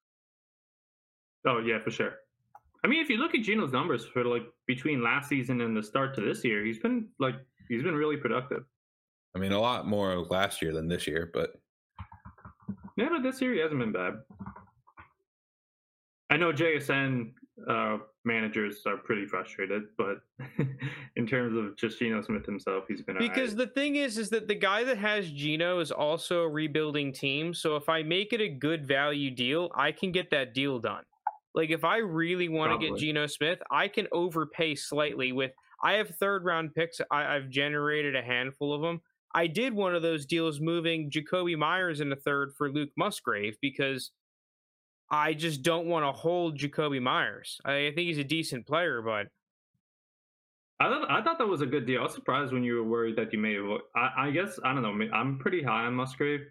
Oh yeah, for sure. I mean, if you look at Geno's numbers for like between last season and the start to this year, he's been like he's been really productive. I mean, a lot more last year than this year, but yeah, but this year he hasn't been bad. I know JSN uh, managers are pretty frustrated, but in terms of just Geno Smith himself, he's been because right. the thing is, is that the guy that has Geno is also a rebuilding team. So if I make it a good value deal, I can get that deal done. Like if I really want to get Geno Smith, I can overpay slightly with. I have third round picks. I, I've generated a handful of them. I did one of those deals moving Jakobi Meyers in the third for Luke Musgrave because I just don't want to hold Jakobi Meyers. I, I think he's a decent player, but I thought I thought that was a good deal. I was surprised when you were worried that you may have. I, I guess I don't know. I'm pretty high on Musgrave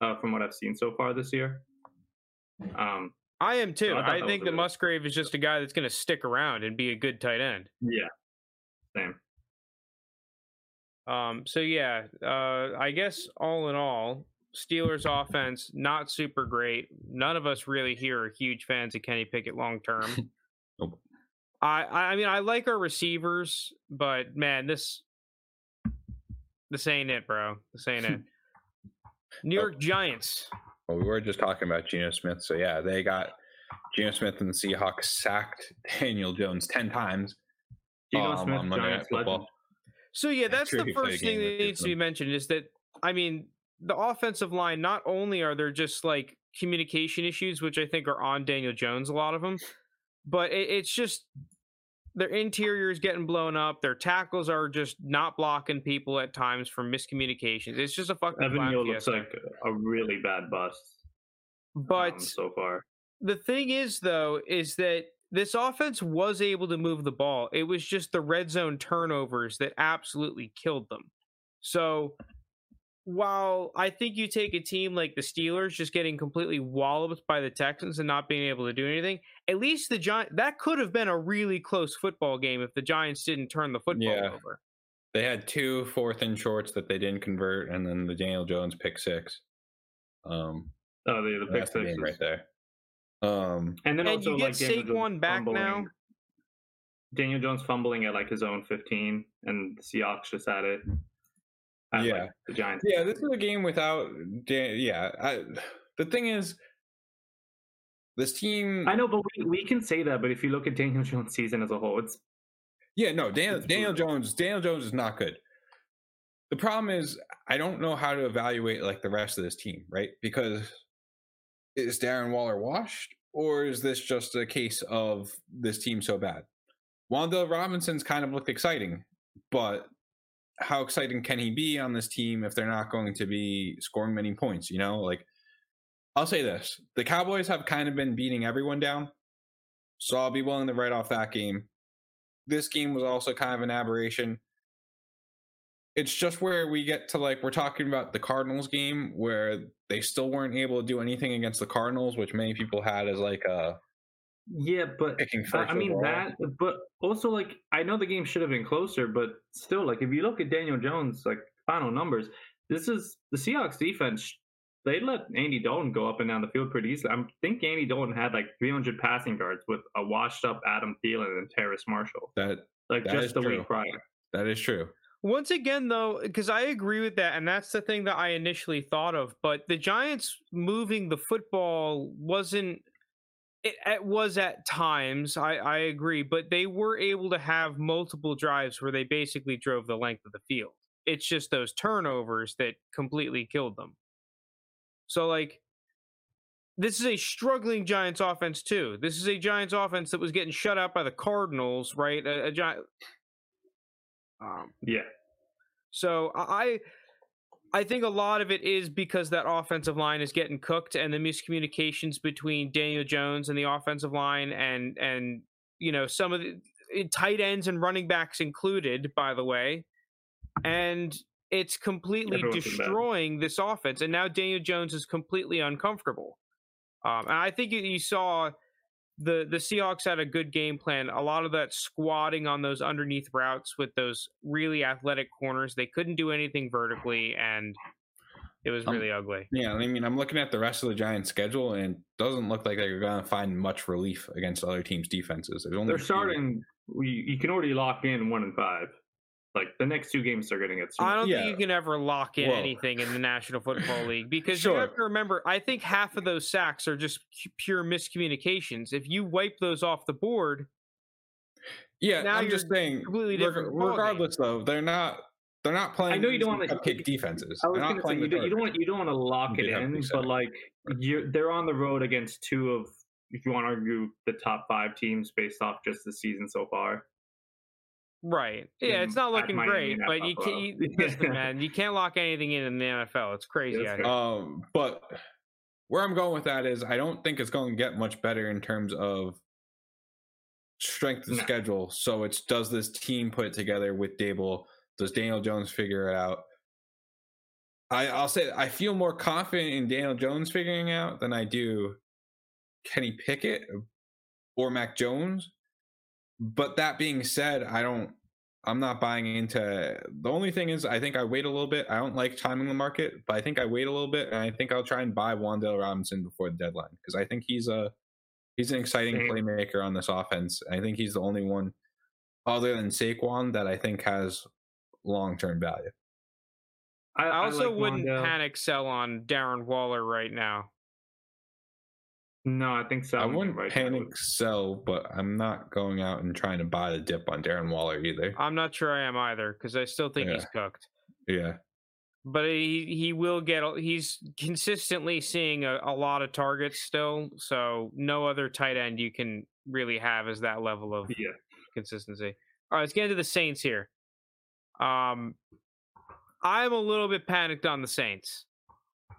uh, from what I've seen so far this year. Um, I am too. So I, I think that Musgrave is just a guy that's going to stick around and be a good tight end. Yeah, same. Um. So yeah, uh, I guess all in all, Steelers offense not super great. None of us really here are huge fans of Kenny Pickett long term. nope. I I mean I like our receivers, but man, this this ain't it, bro. This ain't it. New. York oh. Giants. Well, we were just talking about Geno Smith, so yeah, they got Geno Smith and the Seahawks sacked Daniel Jones ten times. Geno um, Smith, Giants legend. So yeah, that's the first thing that needs to be mentioned is that I mean the offensive line, not only are there just like communication issues, which I think are on Daniel Jones, a lot of them, but it, it's just their interior is getting blown up. Their tackles are just not blocking people at times from miscommunications. It's just a fucking. Evan Neal looks like a really bad bust. But um, so far, the thing is, though, is that this offense was able to move the ball. It was just the red zone turnovers that absolutely killed them. So while I think you take a team like the Steelers just getting completely walloped by the Texans and not being able to do anything, at least the Giants that could have been a really close football game if the Giants didn't turn the football yeah. over. They had two fourth and shorts that they didn't convert, and then the Daniel Jones pick six. Um, oh, the, the pick six the right there. Um, and then and also you get like Saquon back fumbling. now. Daniel Jones fumbling at like his own fifteen, and the Seahawks just had it yeah, like the Giants. Yeah, this is a game without. Yeah, I, the thing is, this team. I know, but we, we can say that. But if you look at Daniel Jones' season as a whole, it's yeah, no. Daniel, Daniel Jones. Daniel Jones is not good. The problem is, I don't know how to evaluate like the rest of this team, right? Because is Darren Waller washed, or is this just a case of this team so bad? Wan'Dale Robinson's kind of looked exciting, but how exciting can he be on this team if they're not going to be scoring many points? You know, like I'll say this: the Cowboys have kind of been beating everyone down, so I'll be willing to write off that game. This game was also kind of an aberration. It's just where we get to like we're talking about the Cardinals game where they still weren't able to do anything against the Cardinals, which many people had as like a yeah, but I mean overall. that, but also like I know the game should have been closer, but still, like if you look at Daniel Jones' like final numbers, this is the Seahawks defense. They let Andy Dalton go up and down the field pretty easily. I think Andy Dalton had like 300 passing yards with a washed up Adam Thielen and Terrace Marshall. That like that just the true. week prior. That is true. Once again, though, because I agree with that, and that's the thing that I initially thought of. But the Giants moving the football wasn't it, it, was at times I, I agree but they were able to have multiple drives where they basically drove the length of the field. It's just those turnovers that completely killed them. So like this is a struggling giants offense too. This is a giants offense that was getting shut out by the cardinals right? A, a giant um, yeah. So i I think a lot of it is because that offensive line is getting cooked and the miscommunications between Daniel Jones and the offensive line and and you know some of the eh, tight ends and running backs included by the way. And it's completely Everyone's destroying this offense and now Daniel Jones is completely uncomfortable. Um, and I think you saw the the Seahawks had a good game plan. A lot of that squatting on those underneath routes with those really athletic corners. They couldn't do anything vertically, and it was Um, really ugly. Yeah, I mean, I'm looking at the rest of the Giants' schedule, and it doesn't look like they're going to find much relief against other teams' defenses. There's only They're starting. You, you can already lock in one and five. Like the next two games, they're going to get. I don't Yeah. think you can ever lock in Well, anything in the National Football League because Sure. you have to remember. I think half of those sacks are just pure miscommunications. If you wipe those off the board, Yeah, now I'm just you're saying. completely reg- different ballgame. regardless, though, they're not. They're not playing. I know you don't wanna- pick defenses. I was not going to say you don't, you don't want you don't want to lock it in, but like you're they're on the road against two of if you want to argue the top five teams based off just the season so far. Right? Yeah, it's not looking great, but you can't. You, listen, man, you can't lock anything in in the NFL. It's crazy here. Um, but where I'm going with that is, I don't think it's going to get much better in terms of strength of No. schedule. So it's does this team put it together with Daboll? Does Daniel Jones figure it out? I, I'll say I feel more confident in Daniel Jones figuring out than I do Kenny Pickett or Mac Jones. But that being said, I don't. I'm not buying into. The only thing is, I think I wait a little bit. I don't like timing the market, but I think I wait a little bit, and I think I'll try and buy Wan'Dale Robinson before the deadline because I think he's a he's an exciting Same. playmaker on this offense. I think he's the only one other than Saquon that I think has long term value. I also like wouldn't Wan'Dale. panic sell on Darren Waller right now. No, I think so. I wouldn't right panic would- sell, but I'm not going out and trying to buy the dip on Darren Waller either. I'm not sure I am either because I still think he's cooked. Yeah. But he he will get. a- He's consistently seeing a, a lot of targets still. So no other tight end you can really have is that level of Yeah. consistency. All right, let's get into the Saints here. Um, I'm a little bit panicked on the Saints.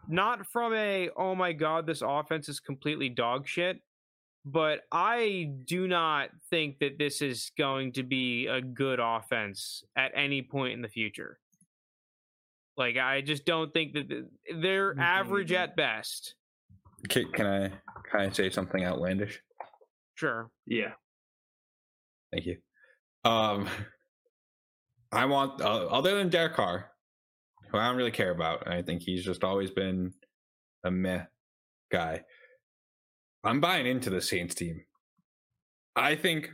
Not from a oh my god, this offense is completely dog shit, but I do not think that this is going to be a good offense at any point in the future. Like I just don't think that they're Me average at best. Can, can I can I say something outlandish? Sure. Yeah. Thank you. Um, I want uh, other than Derek Carr, who I don't really care about. I think he's just always been a meh guy. I'm buying into the Saints team. I think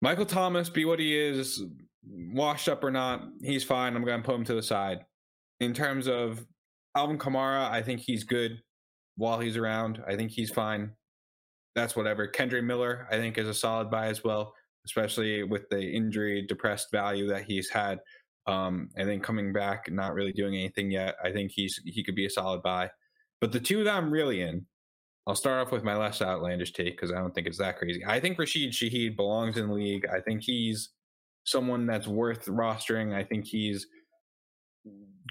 Michael Thomas, be what he is, washed up or not, he's fine. I'm going to put him to the side. In terms of Alvin Kamara, I think he's good while he's around. I think he's fine. That's whatever. Kendre Miller, I think, is a solid buy as well, especially with the injury depressed value that he's had. Um, and then coming back, not really doing anything yet. I think he's he could be a solid buy. But the two that I'm really in, I'll start off with my less outlandish take because I don't think it's that crazy. I think Rashid Shaheed belongs in the league. I think he's someone that's worth rostering. I think he's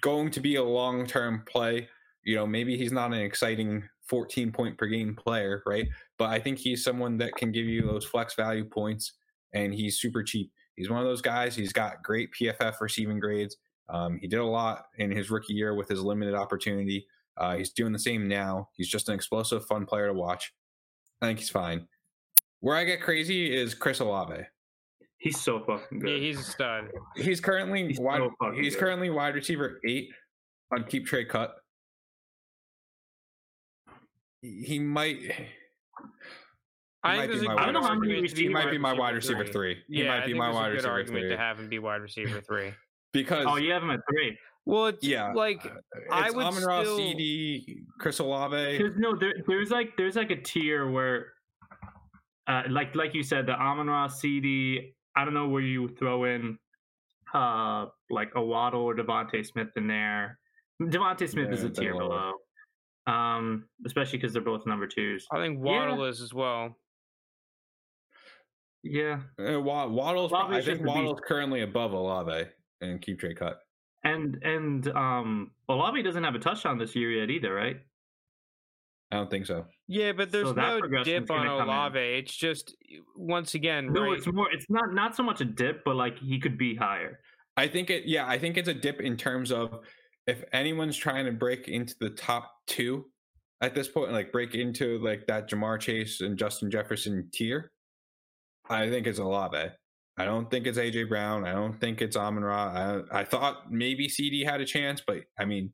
going to be a long term play. You know, maybe he's not an exciting 14 point per game player, right? But I think he's someone that can give you those flex value points and he's super cheap. He's one of those guys. He's got great PFF receiving grades. Um, he did a lot in his rookie year with his limited opportunity. Uh, he's doing the same now. He's just an explosive, fun player to watch. I think he's fine. Where I get crazy is Chris Olave. He's so fucking Yeah, good. he's a stud. He's currently He's wide. so he's good. currently wide receiver eight on keep trade cut. He he might. He I might think be there's a my good I don't know how many argument to be He might be my wide wide receiver three. He Yeah, might I be my a wide good receiver argument three to have him be wide receiver three. because oh, you have him at three. Well, it's yeah, like uh, I it's would Amon Ra, still- CD, Chris Olave. There's no there, there's like there's like a tier where uh like like you said the Amon Ra CD I don't know where you throw in uh like a Waddle or DeVonta Smith in there. DeVonta Smith is a tier below. Um especially because they're both number twos. I think Waddle is as well. Yeah. Uh, Waddle's. Olave's I think a beast. Waddle's currently above Olave and keep trade cut. And and um Olave doesn't have a touchdown this year yet either, right? I don't think so. Yeah, but there's So no dip on gonna in. Olave. It's just once again, No, right? it's more it's not not so much a dip, but like he could be higher. I think it. Yeah, I think it's a dip in terms of if anyone's trying to break into the top two, at this point, like break into like that Ja'Marr Chase and Justin Jefferson tier, I think it's Olave. I don't think it's AJ Brown. I don't think it's Amon Ra. I, I thought maybe CD had a chance, but I mean,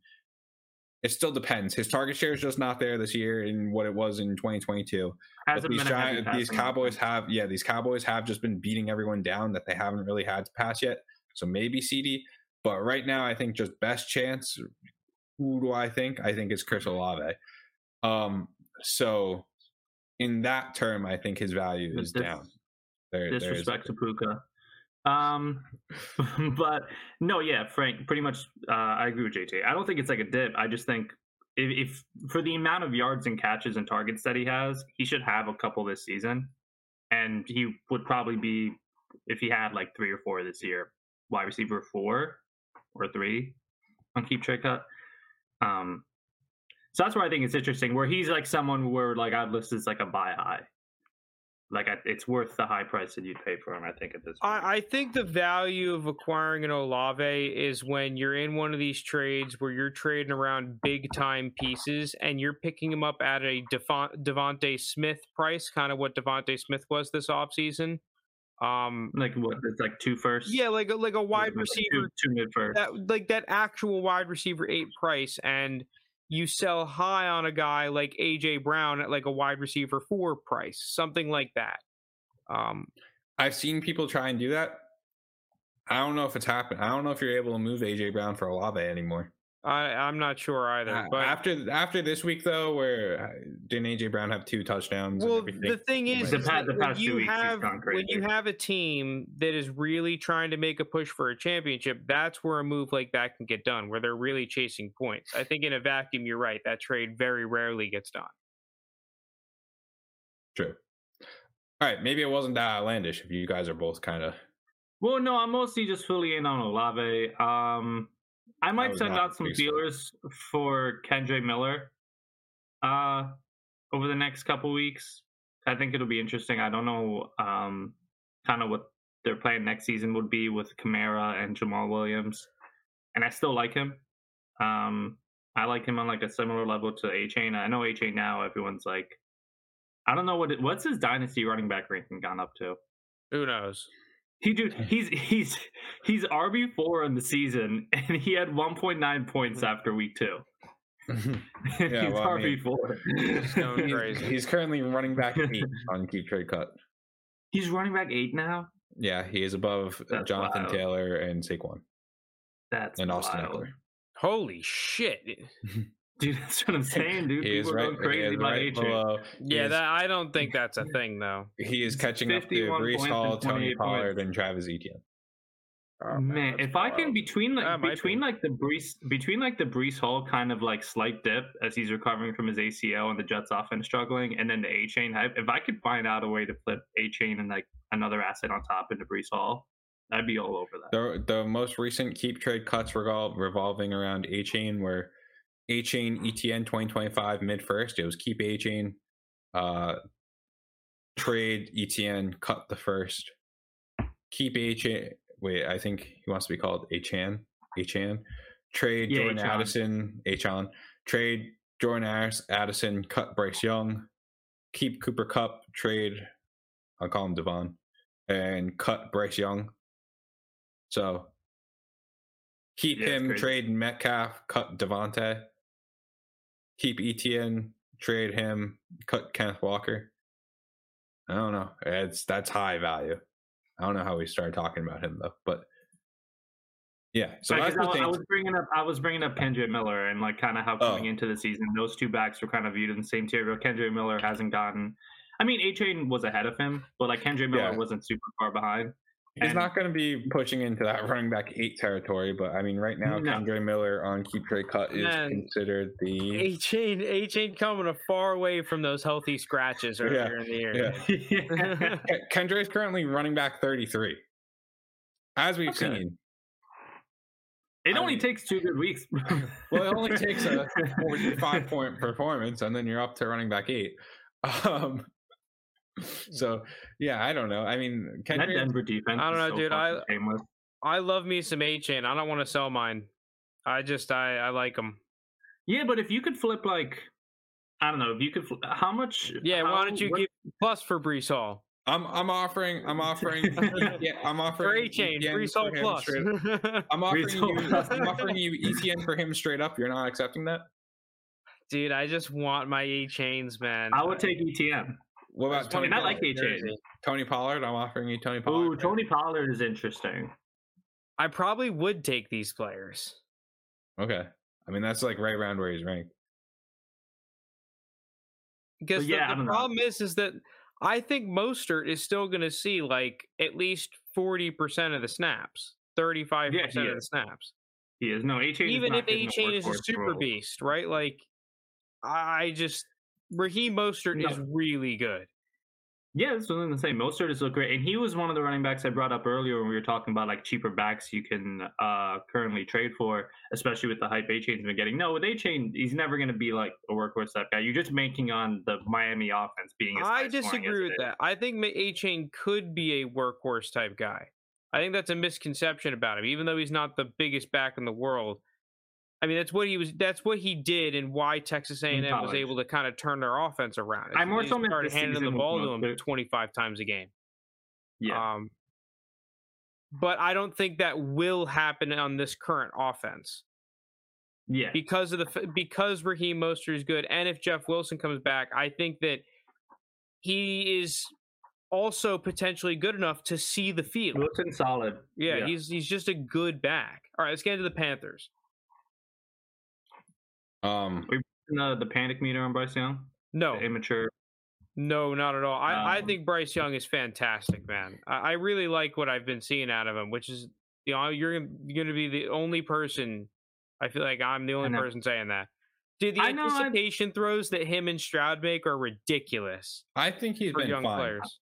it still depends. His target share is just not there this year in what it was in 2022. But these, giant, these Cowboys have, yeah, these Cowboys have just been beating everyone down that they haven't really had to pass yet. So maybe CD, but right now I think just best chance. Who do I think? I think it's Chris Olave. Um, so in that term, I think his value is dis- down. There, disrespect to Puka. Um, but no, yeah, Frank, pretty much, uh, I agree with JT. I don't think it's like a dip. I just think if, if, for the amount of yards and catches and targets that he has, he should have a couple this season, and he would probably be if he had like three or four this year, wide receiver four or three on keep trade cut. Um, so that's where I think it's interesting. Where he's like someone where like I'd list as like a buy high like it's worth the high price that you'd pay for him. I think at this. Point. I, I think the value of acquiring an Olave is when you're in one of these trades where you're trading around big time pieces and you're picking him up at a DeVonta Smith price, kind of what DeVonta Smith was this offseason. Um, like what? It's like two first. Yeah, like a, like a wide receiver, two, two mid first. That, like that actual wide receiver eight price and you sell high on a guy like AJ Brown at like a wide receiver four price, something like that. Um, I've seen people try and do that. I don't know if it's happened. I don't know if you're able to move AJ Brown for Olave anymore. I, I'm not sure either. Uh, but after after this week though, where uh, didn't AJ Brown have two touchdowns? Well, the thing is, the past, the past when you have when you have a team that is really trying to make a push for a championship, that's where a move like that can get done, where they're really chasing points. I think in a vacuum, you're right. That trade very rarely gets done. True. All right, maybe it wasn't that outlandish if you guys are both kind of. Well, no, I'm mostly just fully in on Olave. Um, I might send out some feelers for Kendre Miller uh, over the next couple weeks. I think it'll be interesting. I don't know um, kind of what their plan next season would be with Kamara and Jamaal Williams, and I still like him. Um, I like him on like a similar level to Achane. I know Achane now. Everyone's like, I don't know what it, what's his dynasty running back ranking gone up to. Who knows? He dude, he's he's he's RB four in the season, and he had 1.9 points mm. after week two. yeah, he's well, RB four. he's, he's, currently running back eight on keep trade cut. He's running back eight now. Yeah, he is above That's Jonathan wild. Taylor and Saquon. That's and Austin Ekeler. Holy shit! Dude, that's what I'm saying, dude. He People are right, going crazy about right below. Yeah, is, that, I don't think that's a thing, though. He is catching up to Breece Hall, Tony Pollard, points. and Travis Etienne. Oh, man, man if wild. I can between like between like the Breece between like the Breece Hall kind of like slight dip as he's recovering from his ACL and the Jets offense struggling, and then the Achane hype. If I could find out a way to flip Achane and like another asset on top into Breece Hall, I'd be all over that. The the most recent keep trade cuts revol- revolving around Achane where Achane ETN 2025 mid first. It was keep Achane, uh, trade ETN, cut the first, keep Achane. Wait, I think he wants to be called Achan. Achan. Trade yeah, Jordan H-on. Addison. Achan. Trade Jordan Harris Addison. Cut Bryce Young. Keep Cooper Kupp, Trade. I'll call him Devon. And cut Bryce Young. So keep yeah, him. Trade Metcalf. Cut Davante keep Etn, trade him, cut Kenneth Walker. I don't know. It's that's high value. I don't know how we started talking about him though, but yeah. So I, I, was bringing up I was bringing up Kendre Miller and like kind of how oh. coming oh. into the season those two backs were kind of viewed in the same tier. But Kendre Miller hasn't gotten. I mean, Achane was ahead of him, but like Kendre Miller yeah. wasn't super far behind. He's and, not going to be pushing into that running back eight territory, but I mean, right now, no. Kendre Miller on keep trade cut is Man, considered the Achane. A chain coming a far away from those healthy scratches earlier yeah, in the year. Yeah. Kendre is currently running back thirty three, as we've okay. seen. It I only mean, takes two good weeks. well, it only takes a forty-five point performance, and then you're up to running back eight. Um, so yeah, I don't know. I mean, that Denver defense. I don't know, so dude. I I love me some Achane. I don't want to sell mine. I just I I like them. Yeah, but if you could flip like I don't know if you could. How much? Yeah, how, why don't you what, give plus for Breece Hall? I'm I'm offering I'm offering yeah I'm offering Achane, ETN Breece Hall plus. I'm offering you I'm offering you ETN for him straight up. You're not accepting that. Dude, I just want my Achanes, man. I would take ETN. What about Tony? And I like get A Achane. Tony Pollard. I'm offering you Tony Pollard. Ooh, Tony Pollard is interesting. I probably would take these players. Okay. I mean that's like right around where he's ranked. Because yeah, the, the don't know. problem is, is that I think Mostert is still going to see like at least forty percent of the snaps, thirty-five Yeah, percent he of the snaps. He is no Achane. Even if Achane is a super beast, right? Like, I just Raheem Mostert is really good. Yeah, that's what I'm gonna say. Mostert is look great, and he was one of the running backs I brought up earlier when we were talking about like cheaper backs you can uh currently trade for, especially with the hype Achane's been getting. No, with Achane, he's never gonna be like a workhorse type guy. You're just banking on the Miami offense being. As I disagree it with that. I think A Chain could be a workhorse type guy. I think that's a misconception about him, even though he's not the biggest back in the world. I mean, that's what he was. That's what he did, and why Texas A and M was able to kind of turn their offense around. I more so started handing the ball to him Mostert. twenty five times a game. Yeah, Um, but I don't think that will happen on this current offense yeah. because of the because Raheem Mostert is good, and if Jeff Wilson comes back, I think that he is also potentially good enough to see the field. Wilson solid. Yeah, he's he's just a good back. All right, let's get into the Panthers. Um, the the panic meter on Bryce Young. No, The immature. no, not at all. I, I Um, think Bryce Young is fantastic, man. I, I really like what I've been seeing out of him, which is you know you're going to be the only person. I feel like I'm the only person saying that. Dude, the I know, I- anticipation throws that him and Stroud make are ridiculous I think he's been young fine, players.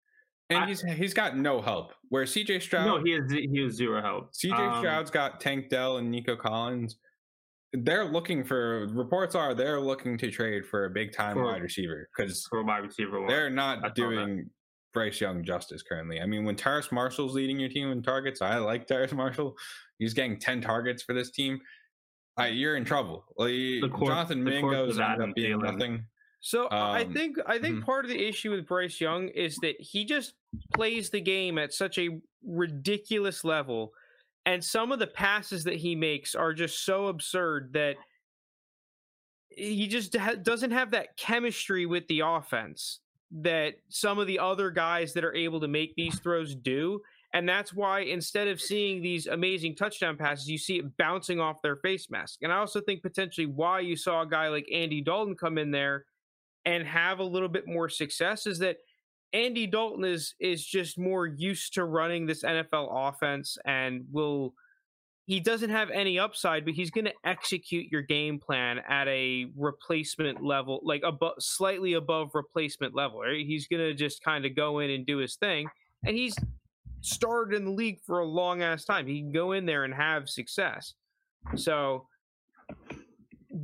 and I- he's he's got no help. Where CJ Stroud, No, he has he is zero help. CJ Um, Stroud's got Tank Dell and Nico Collins. They're looking for reports are they're looking to trade for a big time wide receiver because for wide receiver. one. they're not saw that. doing Bryce Young justice currently. I mean, when Terrace Marshall's leading your team in targets, I like Terrace Marshall. He's getting ten targets for this team. I, you're in trouble. Like, course- Jonathan the course Mingo's of ended up being Thielen. nothing. So I Um, think I think mhm. part of the issue with Bryce Young is that he just plays the game at such a ridiculous level, and some of the passes that he makes are just so absurd that he just ha- doesn't have that chemistry with the offense that some of the other guys that are able to make these throws do. And that's why instead of seeing these amazing touchdown passes, you see it bouncing off their face mask. And I also think potentially why you saw a guy like Andy Dalton come in there and have a little bit more success is that Andy Dalton is is just more used to running this NFL offense and will he doesn't have any upside, but he's going to execute your game plan at a replacement level, like above, slightly above replacement level. Right? He's going to just kind of go in and do his thing, and he's started in the league for a long ass time. He can go in there and have success. So,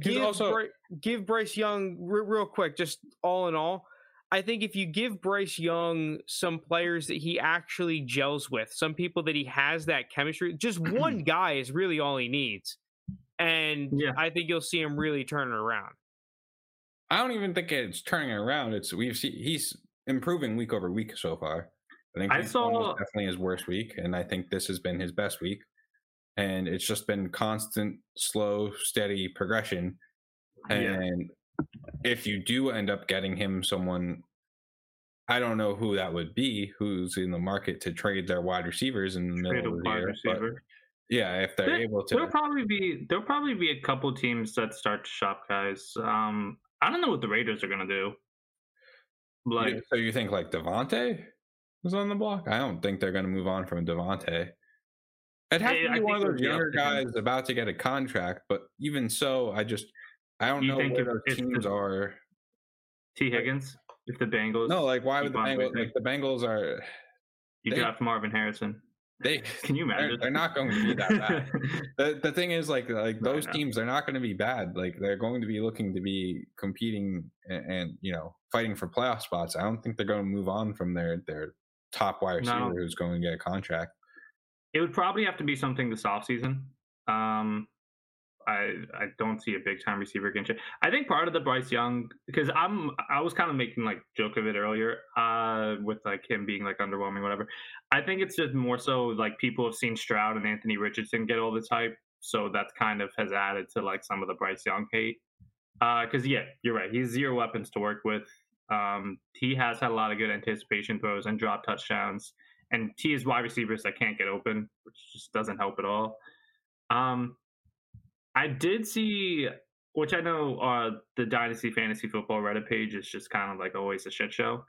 give, also- Bry- give Bryce Young re- real quick, just all in all. I think if you give Bryce Young some players that he actually gels with, some people that he has that chemistry, just one guy is really all he needs. And Yeah. I think you'll see him really turn it around. I don't even think it's turning around. It's we've seen he's improving week over week so far. I think I week was saw- definitely his worst week, and I think this has been his best week. And it's just been constant, slow, steady progression. Yeah. If you do end up getting him someone, I don't know who that would be, who's in the market to trade their wide receivers in the Trade middle of the wide year. But receiver. yeah, if they're There- able There'll to, probably be there'll probably be a couple teams that start to shop guys. Um, I don't know what the Raiders are gonna do. Like, so you think like Devontae was on the block? I don't think they're going to move on from Devontae. It has Hey, to I be one of those younger guys about to get a contract, but even so, I just I don't You know think where if- those if the- teams are. Tee Higgins, if the Bengals No, like why would the Bengals? Like the Bengals are you they- draft Marvin Harrison. they Can you they're, imagine? they're not going to be that bad. the the thing is like like those teams they're not going to be bad. Like they're going to be looking to be competing and, and you know fighting for playoff spots. I don't think they're going to move on from their their top wide receiver No. who's going to get a contract. It would probably have to be something this offseason. Um, I I don't see a big time receiver getting. I think part of the Bryce Young because I'm I was kind of making like joke of it earlier uh with like him being like underwhelming whatever. I think it's just more so like people have seen Stroud and Anthony Richardson get all this hype, so that kind of has added to like some of the Bryce Young hate. Because uh, yeah, you're right. He's zero weapons to work with. Um, he has had a lot of good anticipation throws and drop touchdowns, and he is wide receivers that can't get open, which just doesn't help at all. Um, I did see, which I know uh, the Dynasty Fantasy Football Reddit page is just kind of like always a shit show.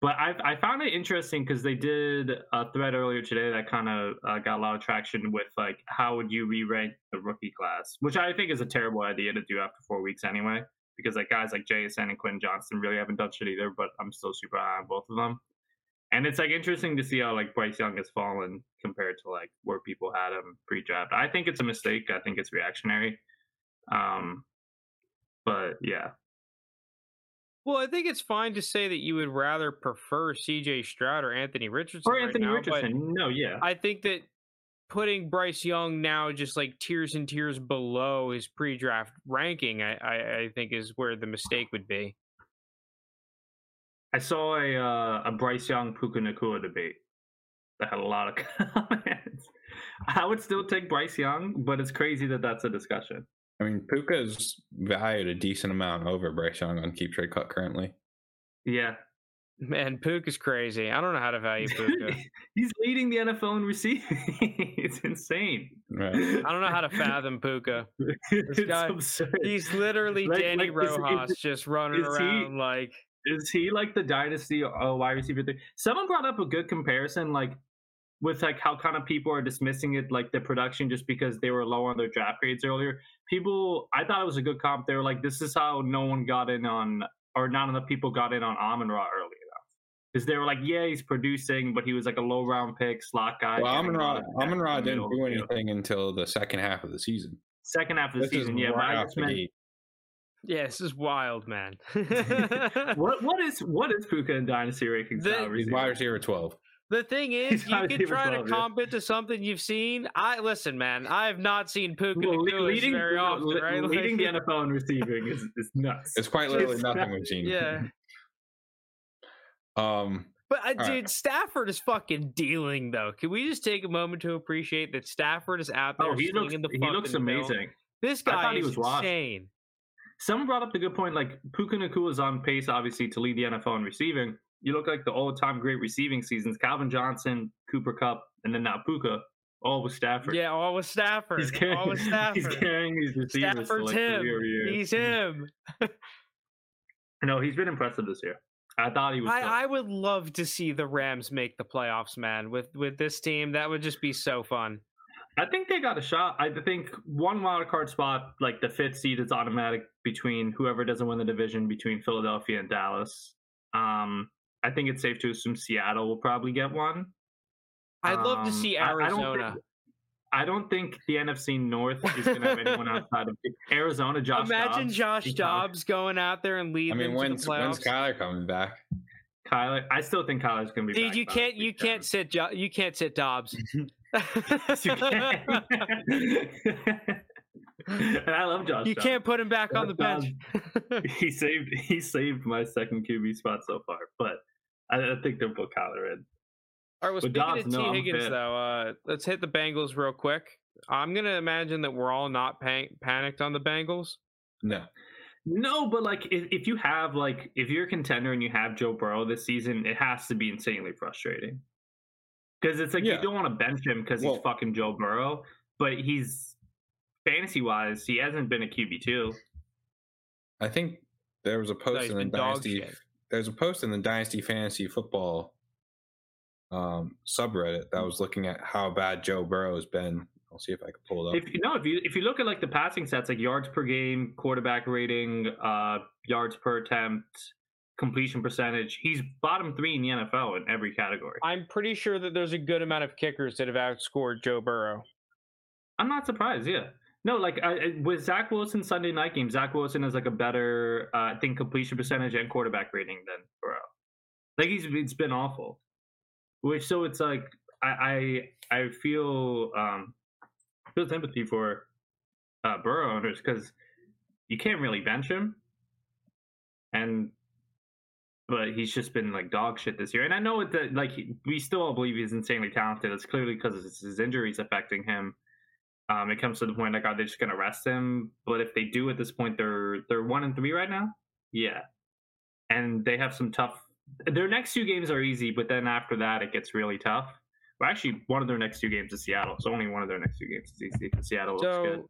But I, I found it interesting because they did a thread earlier today that kind of uh, got a lot of traction with like how would you re-rank the rookie class, which I think is a terrible idea to do after four weeks anyway, because like guys like JSN and Quentin Johnston really haven't done shit either. But I'm still super high on both of them, and it's like interesting to see how like Bryce Young has fallen compared to like where people had him pre-draft. I think it's a mistake. I think it's reactionary. Um, but yeah, well, I think it's fine to say that you would rather prefer C.J. Stroud or Anthony Richardson. Or Anthony right now, Richardson. No, yeah. I think that putting Bryce Young now just like tiers and tiers below his pre-draft ranking, I, I, I think is where the mistake would be. I saw a uh, a Bryce Young Puka Nacua debate that had a lot of comments. I would still take Bryce Young, but it's crazy that that's a discussion. I mean, Puka's valued a decent amount over Bryce Young on Keep Trade Cut currently. Yeah. Man, Puka's crazy. I don't know how to value Puka. he's leading the NFL in receiving. it's insane. Right. I don't know how to fathom Puka. This guy, absurd. he's literally like, Danny like, Rojas is, is, just running around he, like. Is he like the dynasty uh, wide receiver thing? Someone brought up a good comparison. Like with like how kind of people are dismissing it like the production just because they were low on their draft grades earlier. People, I thought it was a good comp. They were like, this is how no one got in on, or not enough people got in on Amon Ra early enough. Because they were like, yeah, he's producing, but he was like a low round pick, slot guy. Well, Amon Ra, Amon Ra didn't do anything until the second half of the season. Second half of the this season, yeah. Right but I just meant, yeah, this is wild, man. what what is what is Puka in Dynasty rankings? The, He's wide receiver twelve. The thing is, you can try to comp it to something you've seen. I listen, man. I have not seen Puka well, leading, very often, right? Leading like, the NFL in receiving is, is nuts. It's quite literally it's nothing we've seen. Yeah. um. But uh, dude, right. Stafford is fucking dealing though. Can we just take a moment to appreciate that Stafford is out there? Oh, he looks. The he looks amazing. This guy is insane. Someone brought up the good point. Like Puka Nacua is on pace, obviously, to lead the NFL in receiving you look like the all-time great receiving seasons: Calvin Johnson, Cooper Kupp, and then now Puka. All with Stafford. Yeah, all with Stafford. He's carrying, all with Stafford. He's carrying these receivers Stafford's for like him. He's him. no, he's been impressive this year. I thought he was. I, I, would love to see the Rams make the playoffs, man. With with this team, that would just be so fun. I think they got a shot. I think one wild card spot, like the fifth seed, is automatic between whoever doesn't win the division between Philadelphia and Dallas. Um, I think it's safe to assume Seattle will probably get one. I'd um, love to um, see Arizona. I, I, don't think, I, don't think, the NFC North is going to have anyone outside of Arizona. Josh. Imagine Dobbs, Josh Dobbs going out there and leading. I mean, when's when's Kyler coming back? Kyler, I still think Kyler's going to be. Dude, you can't, you can't sit, you can't sit Dobbs. yes, you can. and I love Josh. You can't put him back on the bench. he saved he saved my second QB spot so far, but I, I think they'll put Kyler in. All right. Well, but speaking Dobbs, of T. no, Higgins, though, uh, let's hit the Bengals real quick. I'm gonna imagine that we're all not pan- panicked on the Bengals. No. No, but like if, if you have like if you're a contender and you have Joe Burrow this season, it has to be insanely frustrating. Because it's like yeah. you don't want to bench him because well, he's fucking Joe Burrow, but he's fantasy wise, he hasn't been a QB two. I think there was a post no, in the dynasty there's a post in the Dynasty Fantasy Football um, subreddit that was looking at how bad Joe Burrow has been. I'll see if I can pull it up. If you know, if you if you look at like the passing stats, like yards per game, quarterback rating, uh, yards per attempt, completion percentage, he's bottom three in the NFL in every category. I'm pretty sure that there's a good amount of kickers that have outscored Joe Burrow. I'm not surprised. Yeah. No, like I, with Zach Wilson Sunday night game, Zach Wilson has like a better, uh, I think, completion percentage and quarterback rating than Burrow. Like he's it's been awful. Which so it's like I I, I feel um feel sympathy for uh, Burrow owners because you can't really bench him, and but he's just been like dog shit this year. And I know that like we still all believe he's insanely talented. It's clearly because his injuries affecting him. Um, it comes to the point like, are they just going to rest him? But if they do at this point, they're they're one and three right now. Yeah, and they have some tough. Their next two games are easy, but then after that, it gets really tough. Well, actually, one of their next two games is Seattle, so only one of their next two games is easy. Seattle looks so, good.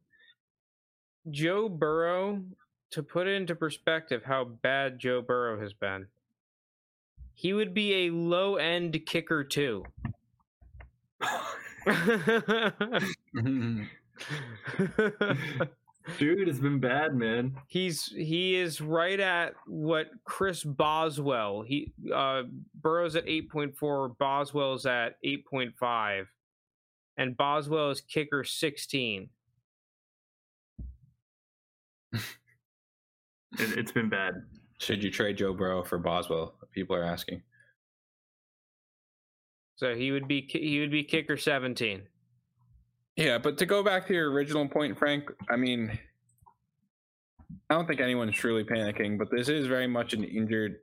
Joe Burrow, to put it into perspective, how bad Joe Burrow has been, he would be a low end kicker too. Dude, it's been bad, man. He's he is right at what Chris Boswell. He uh Burrow's at eight point four, Boswell's at eight point five, and Boswell is kicker sixteen. it, it's been bad. Should you trade Joe Burrow for Boswell? People are asking. So he would be he would be kicker seventeen. Yeah, but to go back to your original point, Frank, I mean, I don't think anyone's truly panicking, but this is very much an injured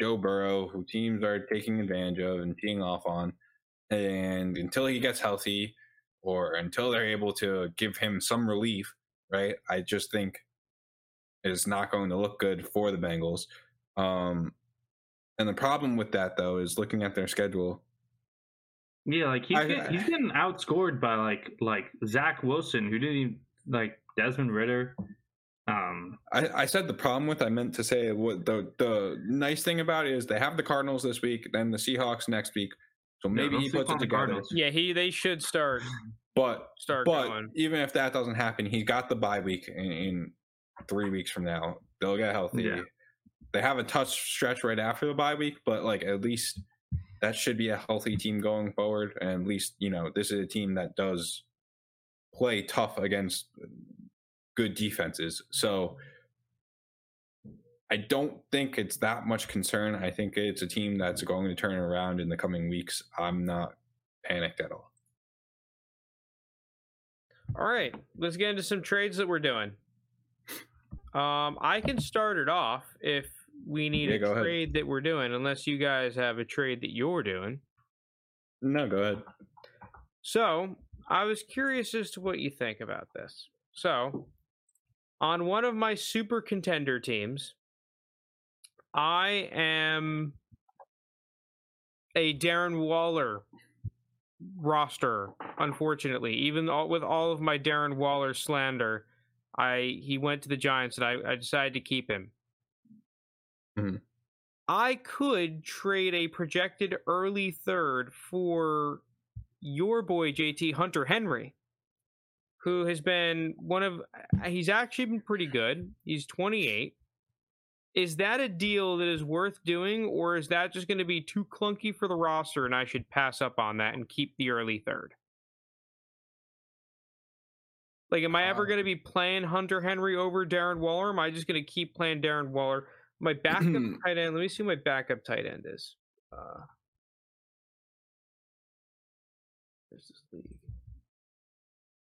Joe Burrow who teams are taking advantage of and teeing off on. And until he gets healthy or until they're able to give him some relief, right, I just think it's not going to look good for the Bengals. Um, and the problem with that, though, is looking at their schedule yeah, like he's, I, getting, he's getting outscored by like like Zach Wilson, who didn't even like Desmond Ridder. Um, I, I said the problem with I meant to say what the the nice thing about it is they have the Cardinals this week, then the Seahawks next week. So maybe yeah, he puts it together. Yeah, he they should start. But start but going. even if that doesn't happen, he got the bye week in, in three weeks from now. They'll get healthy. Yeah. They have a touch stretch right after the bye week, but like at least that should be a healthy team going forward. And at least, you know, this is a team that does play tough against good defenses. So I don't think it's that much concern. I think it's a team that's going to turn around in the coming weeks. I'm not panicked at all. All right, let's get into some trades that we're doing. Um, I can start it off if we need yeah, a trade ahead. that we're doing, unless you guys have a trade that you're doing. No, go ahead. So I was curious as to what you think about this. So, on one of my super contender teams, I am a Darren Waller roster. Unfortunately, even all, with all of my Darren Waller slander, I he went to the Giants, and I, I decided to keep him. Mm-hmm. I could trade a projected early third for your boy JT Hunter Henry, who has been one of uh, he's actually been pretty good. He's 28. Is that a deal that is worth doing, or is that just going to be too clunky for the roster and I should pass up on that and keep the early third? Like, am I ever uh, going to be playing Hunter Henry over Darren Waller? Am I just going to keep playing Darren Waller? My backup tight end. Let me see who my backup tight end is. Uh, there's this league.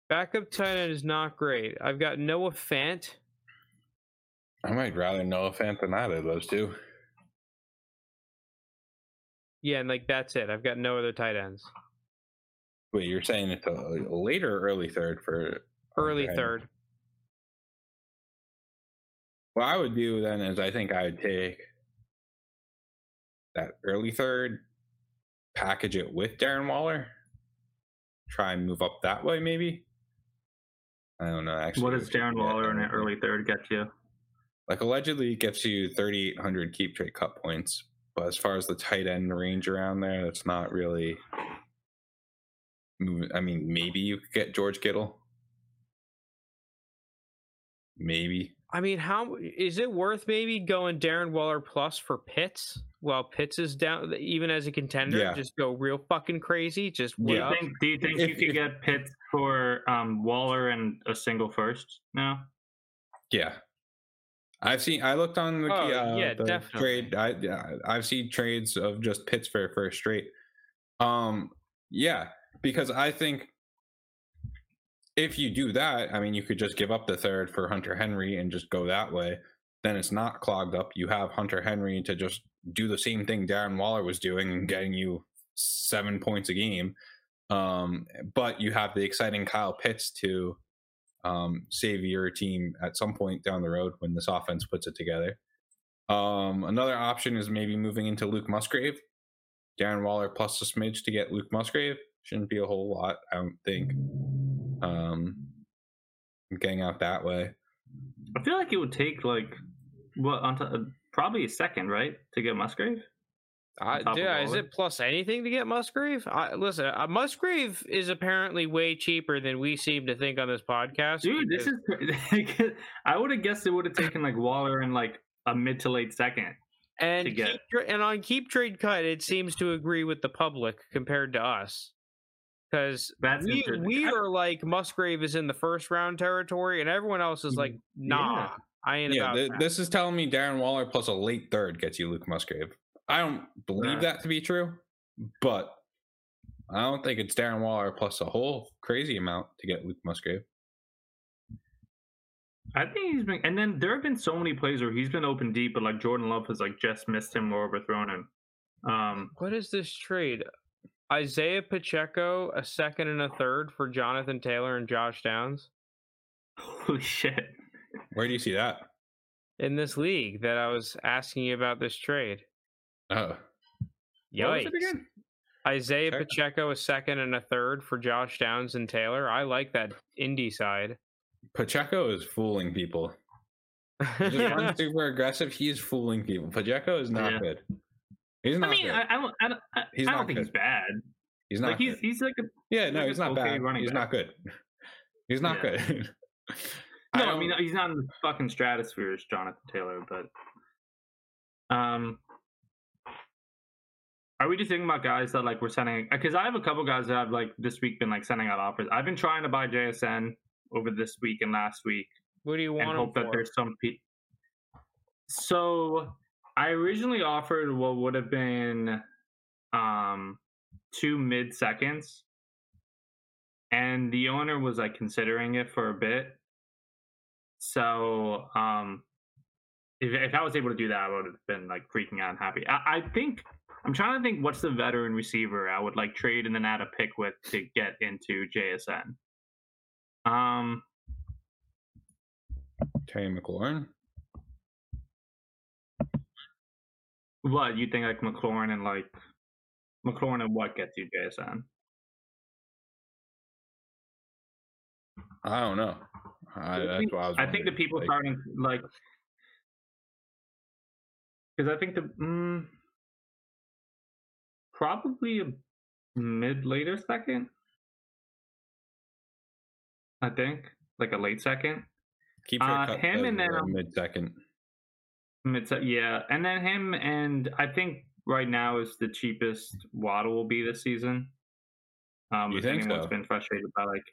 Backup tight end is not great. I've got Noah Fant. I might rather Noah Fant than either of those two. Yeah, and like that's it. I've got no other tight ends. Wait, you're saying it's a later early third for early third. What I would do then is I think I would take that early third, package it with Darren Waller, try and move up that way maybe. I don't know. Actually, what does Darren Waller in an early third get you? Like allegedly gets you 3,800 keep trade cut points, but as far as the tight end range around there, that's not really. I mean, maybe you could get George Kittle. Maybe. I mean, how is it worth maybe going Darren Waller plus for Pitts while Pitts is down, even as a contender? Yeah. Just go real fucking crazy. Just do you think? Do you think if, you could if, get Pitts for um, Waller and a single first now? Yeah, I've seen. I looked on the, oh, uh, yeah, the definitely. trade. I yeah, I've seen trades of just Pitts for first straight. Um, yeah, because I think if you do that, I mean, you could just give up the third for Hunter Henry and just go that way. Then it's not clogged up. You have Hunter Henry to just do the same thing Darren Waller was doing and getting you seven points a game. Um, but you have the exciting Kyle Pitts to um, save your team at some point down the road when this offense puts it together. Um, another option is maybe moving into Luke Musgrave, Darren Waller plus a smidge to get Luke Musgrave. Shouldn't be a whole lot, I don't think. Um, getting out that way. I feel like it would take like what on t- probably a second, right, to get Musgrave. Uh, yeah, is it plus anything to get Musgrave? I, listen, uh, Musgrave is apparently way cheaper than we seem to think on this podcast. Dude, this is. I would have guessed it would have taken like Waller in like a mid to late second. And keep, and on keep trade cut, it seems to agree with the public compared to us because we, we are like Musgrave is in the first round territory, and everyone else is like, nah, yeah. I ain't yeah, th- this is telling me Darren Waller plus a late third gets you Luke Musgrave. I don't believe that to be true, but I don't think it's Darren Waller plus a whole crazy amount to get Luke Musgrave. I think he's been, and then there have been so many plays where he's been open deep, but like Jordan Love has like just missed him or overthrown him. Um, what is this trade? Isaiah Pacheco, a second and a third for Jonathan Taylor and Josh Downs. Holy shit! Where do you see that? In this league that I was asking you about this trade. Oh. Yikes. Isaiah Check. Pacheco a second and a third for Josh Downs and Taylor. I like that Indy side. Pacheco is fooling people. He just runs super aggressive. He's fooling people. Pacheco is not yeah. good. He's not. I mean. I, I don't. I don't, I, I don't think good. he's bad. He's not. Like he's he's like a yeah. No, he's, not okay bad. He's back. not good. He's not yeah. good. no, I, I mean he's not in the fucking stratosphere as Jonathan Taylor, but um, are we just thinking about guys that like we're sending? Because I have a couple guys that have like this week been like sending out offers. I've been trying to buy JSN over this week and last week. What do you want? And hope that there's some. Pe- so I originally offered what would have been um two mid seconds, and the owner was like considering it for a bit. So um, if if I was able to do that, I would have been like freaking out and happy. I, I think I'm trying to think what's the veteran receiver I would like trade and then add a pick with to get into JSN. Um, Terry McLaurin. What you think like McLaurin and like McLaurin and what gets you JSN? I don't know. I, I think, I, I think the people like, starting like because I think the. Mm, probably a mid later second. I think like a late second. Keep uh, him and then mid second. Mid yeah, and then him and I think right now is the cheapest Waddle will be this season. Um, you think anyone's so? been frustrated by like,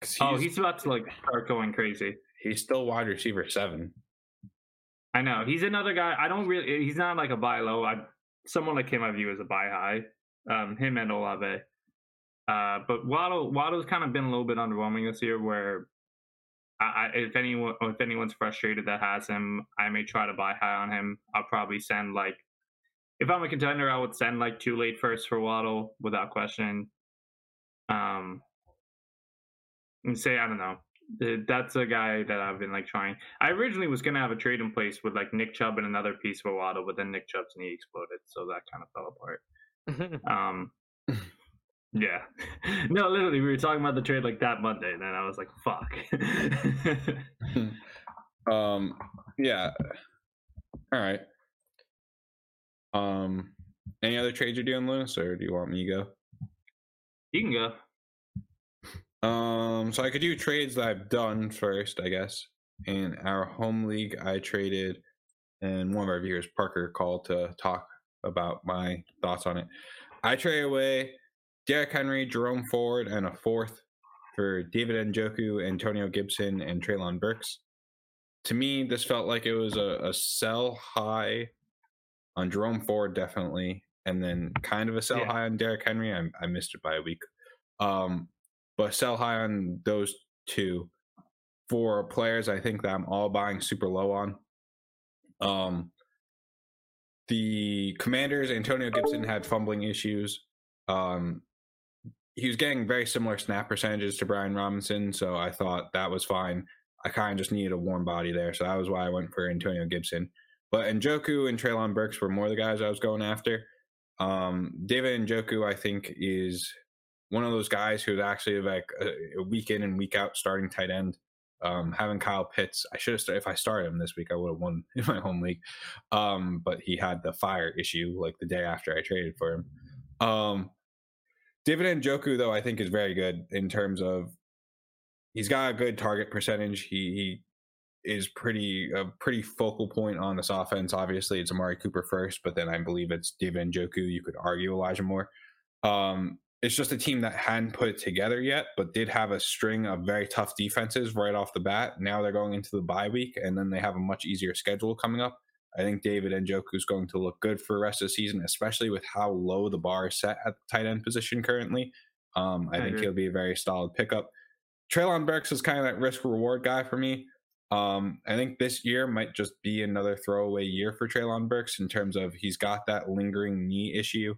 he's, oh, he's about to like start going crazy. He's still wide receiver seven. I know he's another guy. I don't really. He's not like a buy low. I someone like him I view as a buy high. Um, him and Olave. Uh, but Waddle Waddle's kind of been a little bit underwhelming this year. Where I, I, if anyone if anyone's frustrated that has him, I may try to buy high on him. I'll probably send like if I'm a contender, I would send like two late first for Waddle without question. Um, and say I don't know that's a guy that I've been like trying. I originally was gonna have a trade in place with like Nick Chubb and another piece for Waddle, but then Nick Chubb's knee exploded, so that kind of fell apart. um, yeah, no, literally, we were talking about the trade like that Monday, and then I was like, "Fuck." um, yeah. All right. Um, any other trades you're doing, Lounis, or do you want me to go? You can go. Um, so I could do trades that I've done first, I guess. In our home league, I traded, and one of our viewers, Parker, called to talk about my thoughts on it. I traded away Derrick Henry, Jerome Ford, and a fourth for David Njoku, Antonio Gibson, and Treylon Burks. To me, this felt like it was a, a sell high on Jerome Ford, definitely, and then kind of a sell yeah. high on Derrick Henry. I, I missed it by a week. Um, but sell high on those two for players I think that I'm all buying super low on. Um, the Commanders, Antonio Gibson had fumbling issues. Um, he was getting very similar snap percentages to Brian Robinson, so I thought that was fine. I kind of just needed a warm body there, so that was why I went for Antonio Gibson. But Njoku and Treylon Burks were more the guys I was going after. Um, David Njoku, I think, is one of those guys who's actually like a, a week in and week out starting tight end. Um, having Kyle Pitts, I should have started. If I started him this week, I would have won in my home league. Um, but he had the fire issue like the day after I traded for him. Um, David Njoku, though, I think is very good in terms of he's got a good target percentage. He, he is pretty a pretty focal point on this offense. Obviously, it's Amari Cooper first, but then I believe it's David Njoku. You could argue Elijah Moore. Um, it's just a team that hadn't put it together yet, but did have a string of very tough defenses right off the bat. Now they're going into the bye week, and then they have a much easier schedule coming up. I think David Njoku is going to look good for the rest of the season, especially with how low the bar is set at the tight end position currently. Um, I, I think agree. he'll be a very solid pickup. Treylon Burks is kind of that risk reward guy for me. Um, I think this year might just be another throwaway year for Treylon Burks in terms of he's got that lingering knee issue.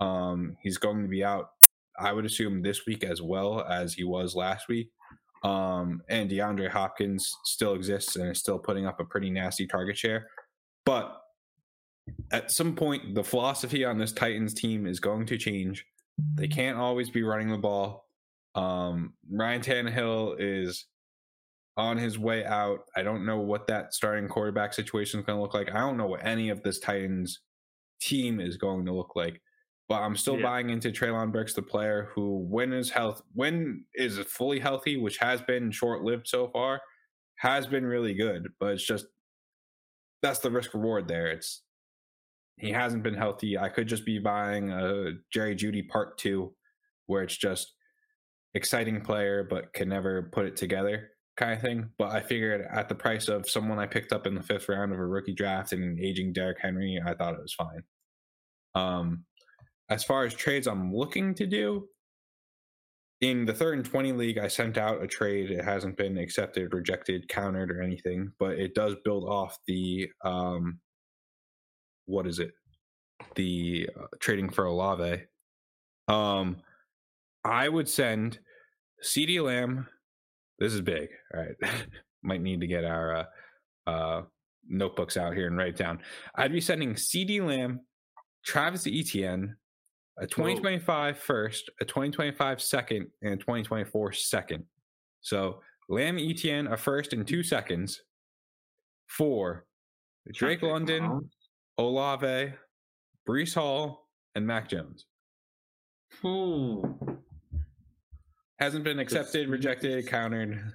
Um, he's going to be out, I would assume, this week as well as he was last week. Um, and DeAndre Hopkins still exists and is still putting up a pretty nasty target share. But at some point, the philosophy on this Titans team is going to change. They can't always be running the ball. Um, Ryan Tannehill is on his way out. I don't know what that starting quarterback situation is going to look like. I don't know what any of this Titans team is going to look like. But I'm still yeah. buying into Treylon Burks, the player who, when is health, when is fully healthy, which has been short lived so far, has been really good. But it's just that's the risk reward there. It's he hasn't been healthy. I could just be buying a Jerry Jeudy Part Two, where it's just exciting player but can never put it together kind of thing. But I figured at the price of someone I picked up in the fifth round of a rookie draft and an aging Derrick Henry, I thought it was fine. Um, as far as trades I'm looking to do, in the third and 20 league, I sent out a trade. It hasn't been accepted, rejected, countered, or anything, but it does build off the um, what is it? The uh, trading for Olave. Um, I would send CeeDee Lamb. This is big. All right. Might need to get our uh, uh, notebooks out here and write down. I'd be sending CeeDee Lamb, Travis Etienne, a 2025 Whoa. first, a 2025 second, and a 2024 second. So Lamb Etienne, a first and two seconds for Drake London, Olave, Breece Hall, and Mac Jones. Hmm. Hasn't been accepted, rejected, countered.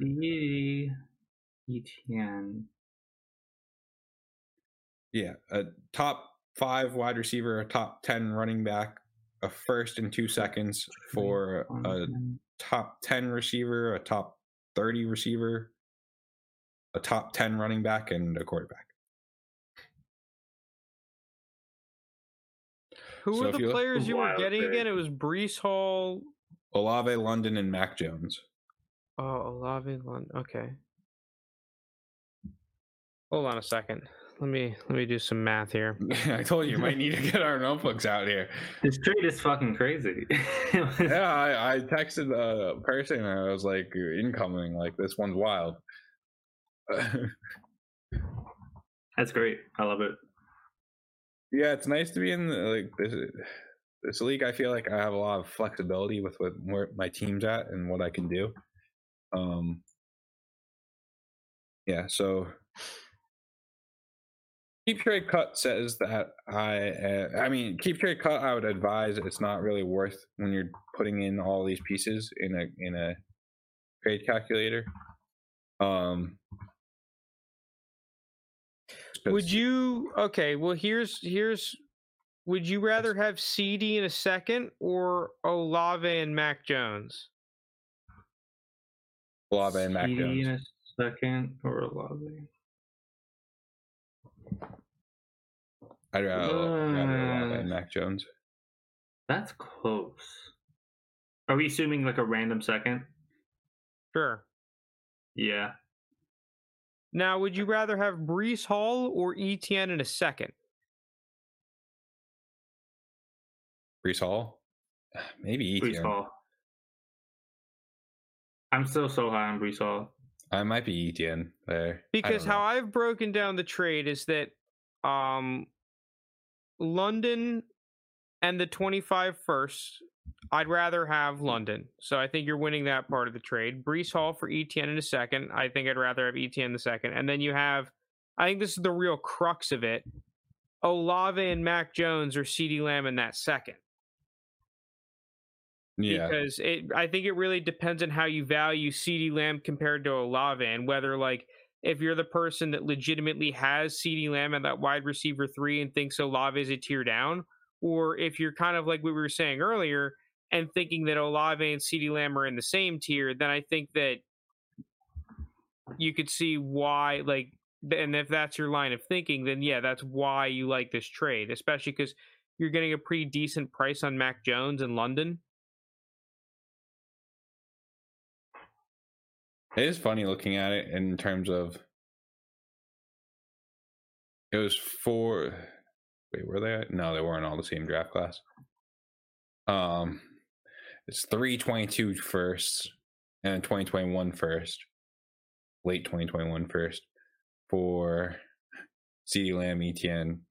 Etienne. Yeah, a top five wide receiver, a top 10 running back, a first and two seconds for a top 10 receiver, a top 30 receiver, a top 10 running back, and a quarterback. Who so were the players you were getting again? It was Breece Hall, Olave London, and Mac Jones. Oh, Olave London. Okay. Hold on a second. Let me let me do some math here. I told you, you might need to get our notebooks out here. This trade is fucking crazy. yeah, I, I texted a person and I was like, incoming, like this one's wild. That's great. I love it. Yeah, it's nice to be in the, like this this league. I feel like I have a lot of flexibility with what where my team's at and what I can do. Um, yeah, so Keep Trade Cut says that I, uh, I mean, Keep Trade Cut. I would advise it's not really worth when you're putting in all these pieces in a in a trade calculator. Um, would you? Okay, well here's here's. Would you rather have CeeDee in a second or Olave and Mac Jones? Olave and Mac Jones. in a second or Olave. I'd rather, uh, rather Olave and Mac Jones. That's close. Are we assuming like a random second? Sure. Yeah. Now, would you rather have Breece Hall or Etienne in a second? Breece Hall, maybe Breece Etienne. Hall. I'm still so high on Breece Hall. I might be Etienne there Because how know. I've broken down the trade is that um London and the 25 first, I'd rather have London. So I think you're winning that part of the trade. Breece Hall for Etienne in a second. I think I'd rather have Etienne in the second. And then you have, I think this is the real crux of it. Olave and Mac Jones or CeeDee Lamb in that second. yeah, because it I think it really depends on how you value CeeDee Lamb compared to Olave and whether like if you're the person that legitimately has CeeDee Lamb at that wide receiver three and thinks Olave is a tier down, or if you're kind of like we were saying earlier and thinking that Olave and CeeDee Lamb are in the same tier, then I think that you could see why like and if that's your line of thinking, then yeah, that's why you like this trade, especially because you're getting a pretty decent price on Mac Jones in London. It is funny looking at it in terms of it was four. Wait, were they? No, they weren't all the same draft class. Um, it's three twenty two first and 2021 first, late 2021 first for CeeDee Lamb Etienne.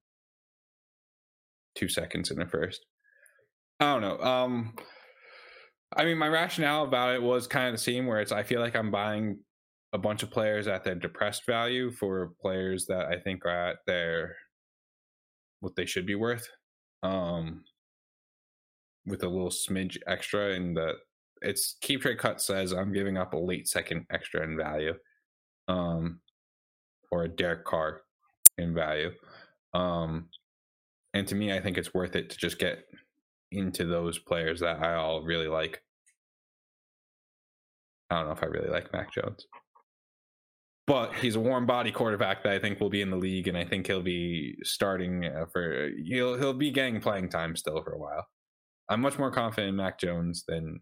Two seconds in the first. I don't know. Um, I mean, my rationale about it was kind of the same, where it's I feel like I'm buying a bunch of players at their depressed value for players that I think are at their what they should be worth. Um, with a little smidge extra in the it's keep trade cut says I'm giving up a late second extra in value. Um or a Derek Carr in value. Um and to me I think it's worth it to just get into those players that I all really like. I don't know if I really like Mac Jones. But he's a warm body quarterback that I think will be in the league, and I think he'll be starting uh, for he'll he'll be getting playing time still for a while. I'm much more confident in Mac Jones than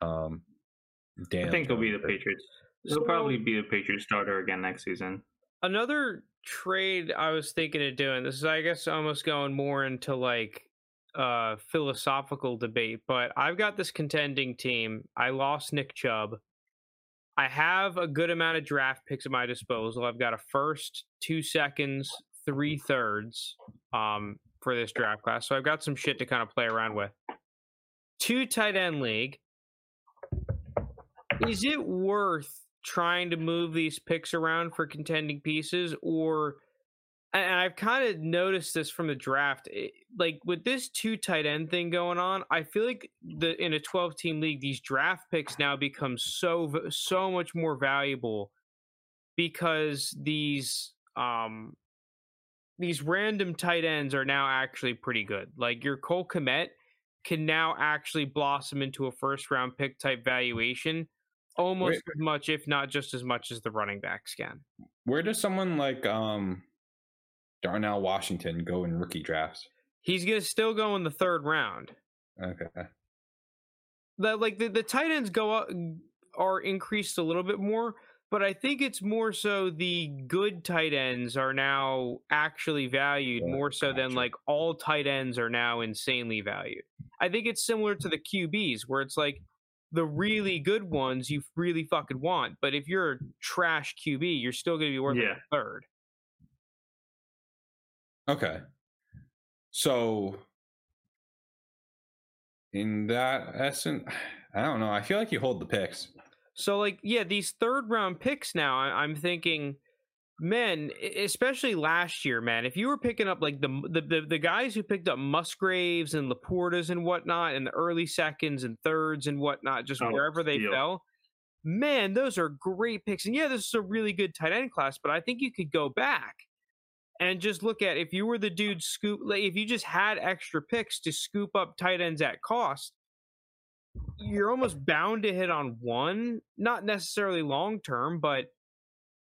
um Dan. I think he'll be the Patriots. He'll So- probably be the Patriots starter again next season. Another trade I was thinking of doing. This is, I guess, almost going more into like uh philosophical debate. But I've got this contending team. I lost Nick Chubb. I have a good amount of draft picks at my disposal. I've got a first, two seconds, three thirds um, for this draft class. So I've got some shit to kind of play around with. Two tight end league. Is it worth trying to move these picks around for contending pieces or and I've kind of noticed this from the draft. it- like with this two tight end thing going on, I feel like the in a 12 team league, these draft picks now become so so much more valuable because these um these random tight ends are now actually pretty good. Like your Cole Kmet can now actually blossom into a first round pick type valuation almost as much, if not just as much as the running backs can. Where does someone like um Darnell Washington go in rookie drafts? He's gonna still go in the third round. Okay. The like the, the tight ends go up are increased a little bit more, but I think it's more so the good tight ends are now actually valued Yeah, more so than like all tight ends are now insanely valued. I think it's similar to the QBs where it's like the really good ones you really fucking want, but if you're a trash QB, you're still going to be worth like Yeah. a third. Okay. So in that essence, I don't know. I feel like you hold the picks. So like yeah, these third round picks now, I- I'm thinking, men, especially last year, man. If you were picking up like the the the, the guys who picked up Musgraves and LaPortas and whatnot in the early seconds and thirds and whatnot, just Oh, wherever they fell, man, those are great picks. And yeah, this is a really good tight end class, but I think you could go back and just look at if you were the dude scoop, like if you just had extra picks to scoop up tight ends at cost you're almost bound to hit on one, not necessarily long term, but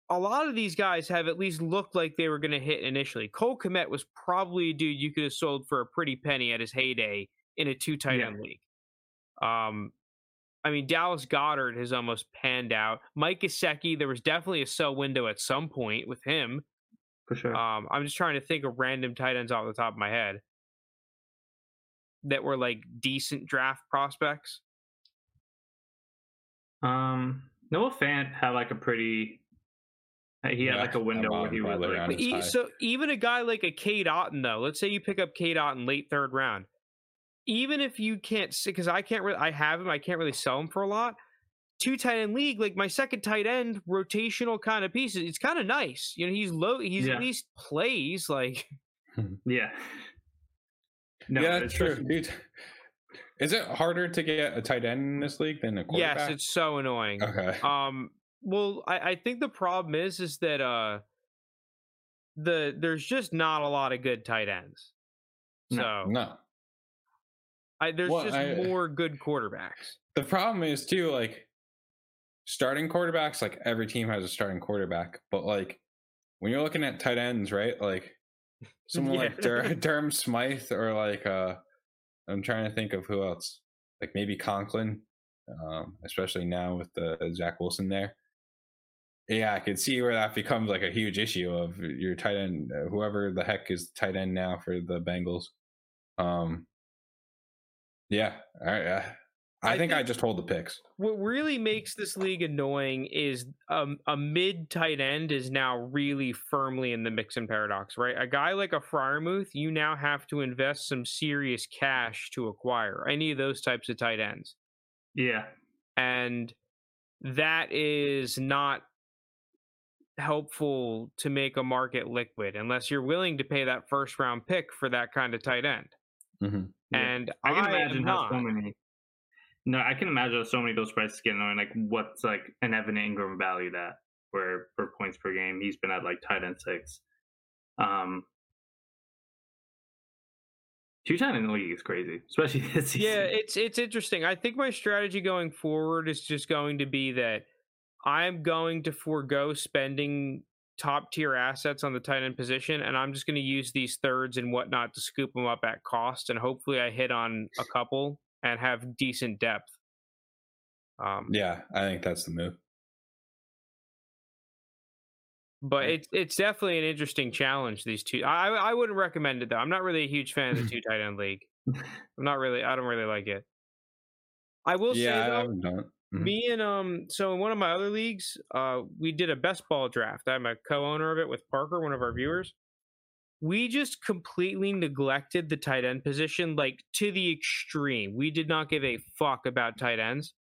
a lot of these guys have at least looked like they were going to hit initially. Cole Kmet was probably a dude you could have sold for a pretty penny at his heyday in a two tight Yeah. end league. Um, I mean, Dallas Goedert has almost panned out. Mike Gesicki, there was definitely a sell window at some point with him. For sure. Um, I'm just trying to think of random tight ends off the top of my head that were like decent draft prospects. Um, Noah Fant had like a pretty. He had Yeah, like a window where he was like, on But his e- so even a guy like a Cade Otton, though, let's say you pick up Cade Otton late third round, even if you can't, see because I can't really, I have him, I can't really sell him for a lot. Two tight end league, like my second tight end, rotational kind of pieces. It's kind of nice, you know. He's low. He's Yeah. at least plays like. yeah. No, yeah, that's true, especially- dude. Is it harder to get a tight end in this league than a quarterback? Yes, it's so annoying. okay. Um, well, I, I think the problem is is that uh, the there's just not a lot of good tight ends. No. So no, I, there's Well, just I- more good quarterbacks. the problem is too like starting quarterbacks. Like every team has a starting quarterback, but like when you're looking at tight ends, right? Like someone Yeah. like Dur- Durham Smythe or like uh, I'm trying to think of who else. Like maybe Conklin, um, especially now with the Zach Wilson there. Yeah, I could see where that becomes like a huge issue of your tight end, uh, whoever the heck is tight end now for the Bengals. Um, yeah, all right. Uh, I, I think, I just hold the picks. What really makes this league annoying is um, a mid tight end is now really firmly in the mix and paradox, right? A guy like a Freiermuth, you now have to invest some serious cash to acquire any of those types of tight ends. Yeah. and that is not helpful to make a market liquid unless you're willing to pay that first round pick for that kind of tight end. Mm-hmm. Yeah. And I can am imagine how not. so many. No, I can imagine so many of those prices get annoying. Like, what's like an Evan Engram value that where for points per game he's been at like tight end six. Um, two tight end league is crazy, especially this season. Yeah, it's it's interesting. I think my strategy going forward is just going to be that I'm going to forego spending top tier assets on the tight end position, and I'm just going to use these thirds and whatnot to scoop them up at cost, and hopefully I hit on a couple and have decent depth. Um, Yeah, I think that's the move. but it's it's definitely an interesting challenge. These two, I I wouldn't recommend it though. I'm not really a huge fan of the two tight end league. I'm not really. I don't really like it. I will yeah, say though, haven't done it. Mhm. me and um, so in one of my other leagues, uh, we did a best ball draft. I'm a co-owner of it with Parker, one of our viewers. We just completely neglected the tight end position, like to the extreme. We did not give a fuck about tight ends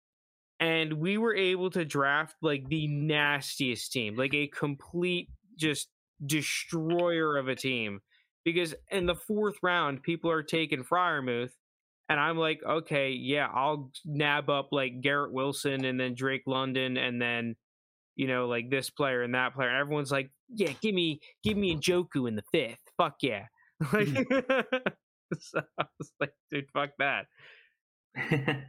and we were able to draft like the nastiest team, like a complete just destroyer of a team. Because in the fourth round, people are taking Freiermuth, and I'm like, okay, yeah, I'll nab up like Garrett Wilson and then Drake London and then you know like this player and that player. Everyone's like, yeah, give me give me a Njoku in the fifth. Fuck yeah. Like, so I was like, dude, fuck that.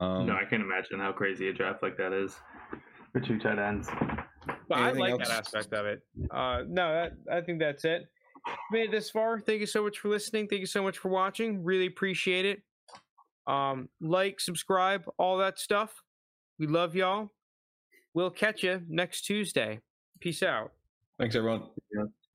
Um, no, I can't imagine how crazy a draft like that is for two tight ends. But I like else? that aspect of it. Uh, no, that, I think that's it. Made it this far. Thank you so much for listening. Thank you so much for watching. Really appreciate it. Um, like, subscribe, all that stuff. We love y'all. We'll catch you next Tuesday. Peace out. Thanks, everyone. Yeah.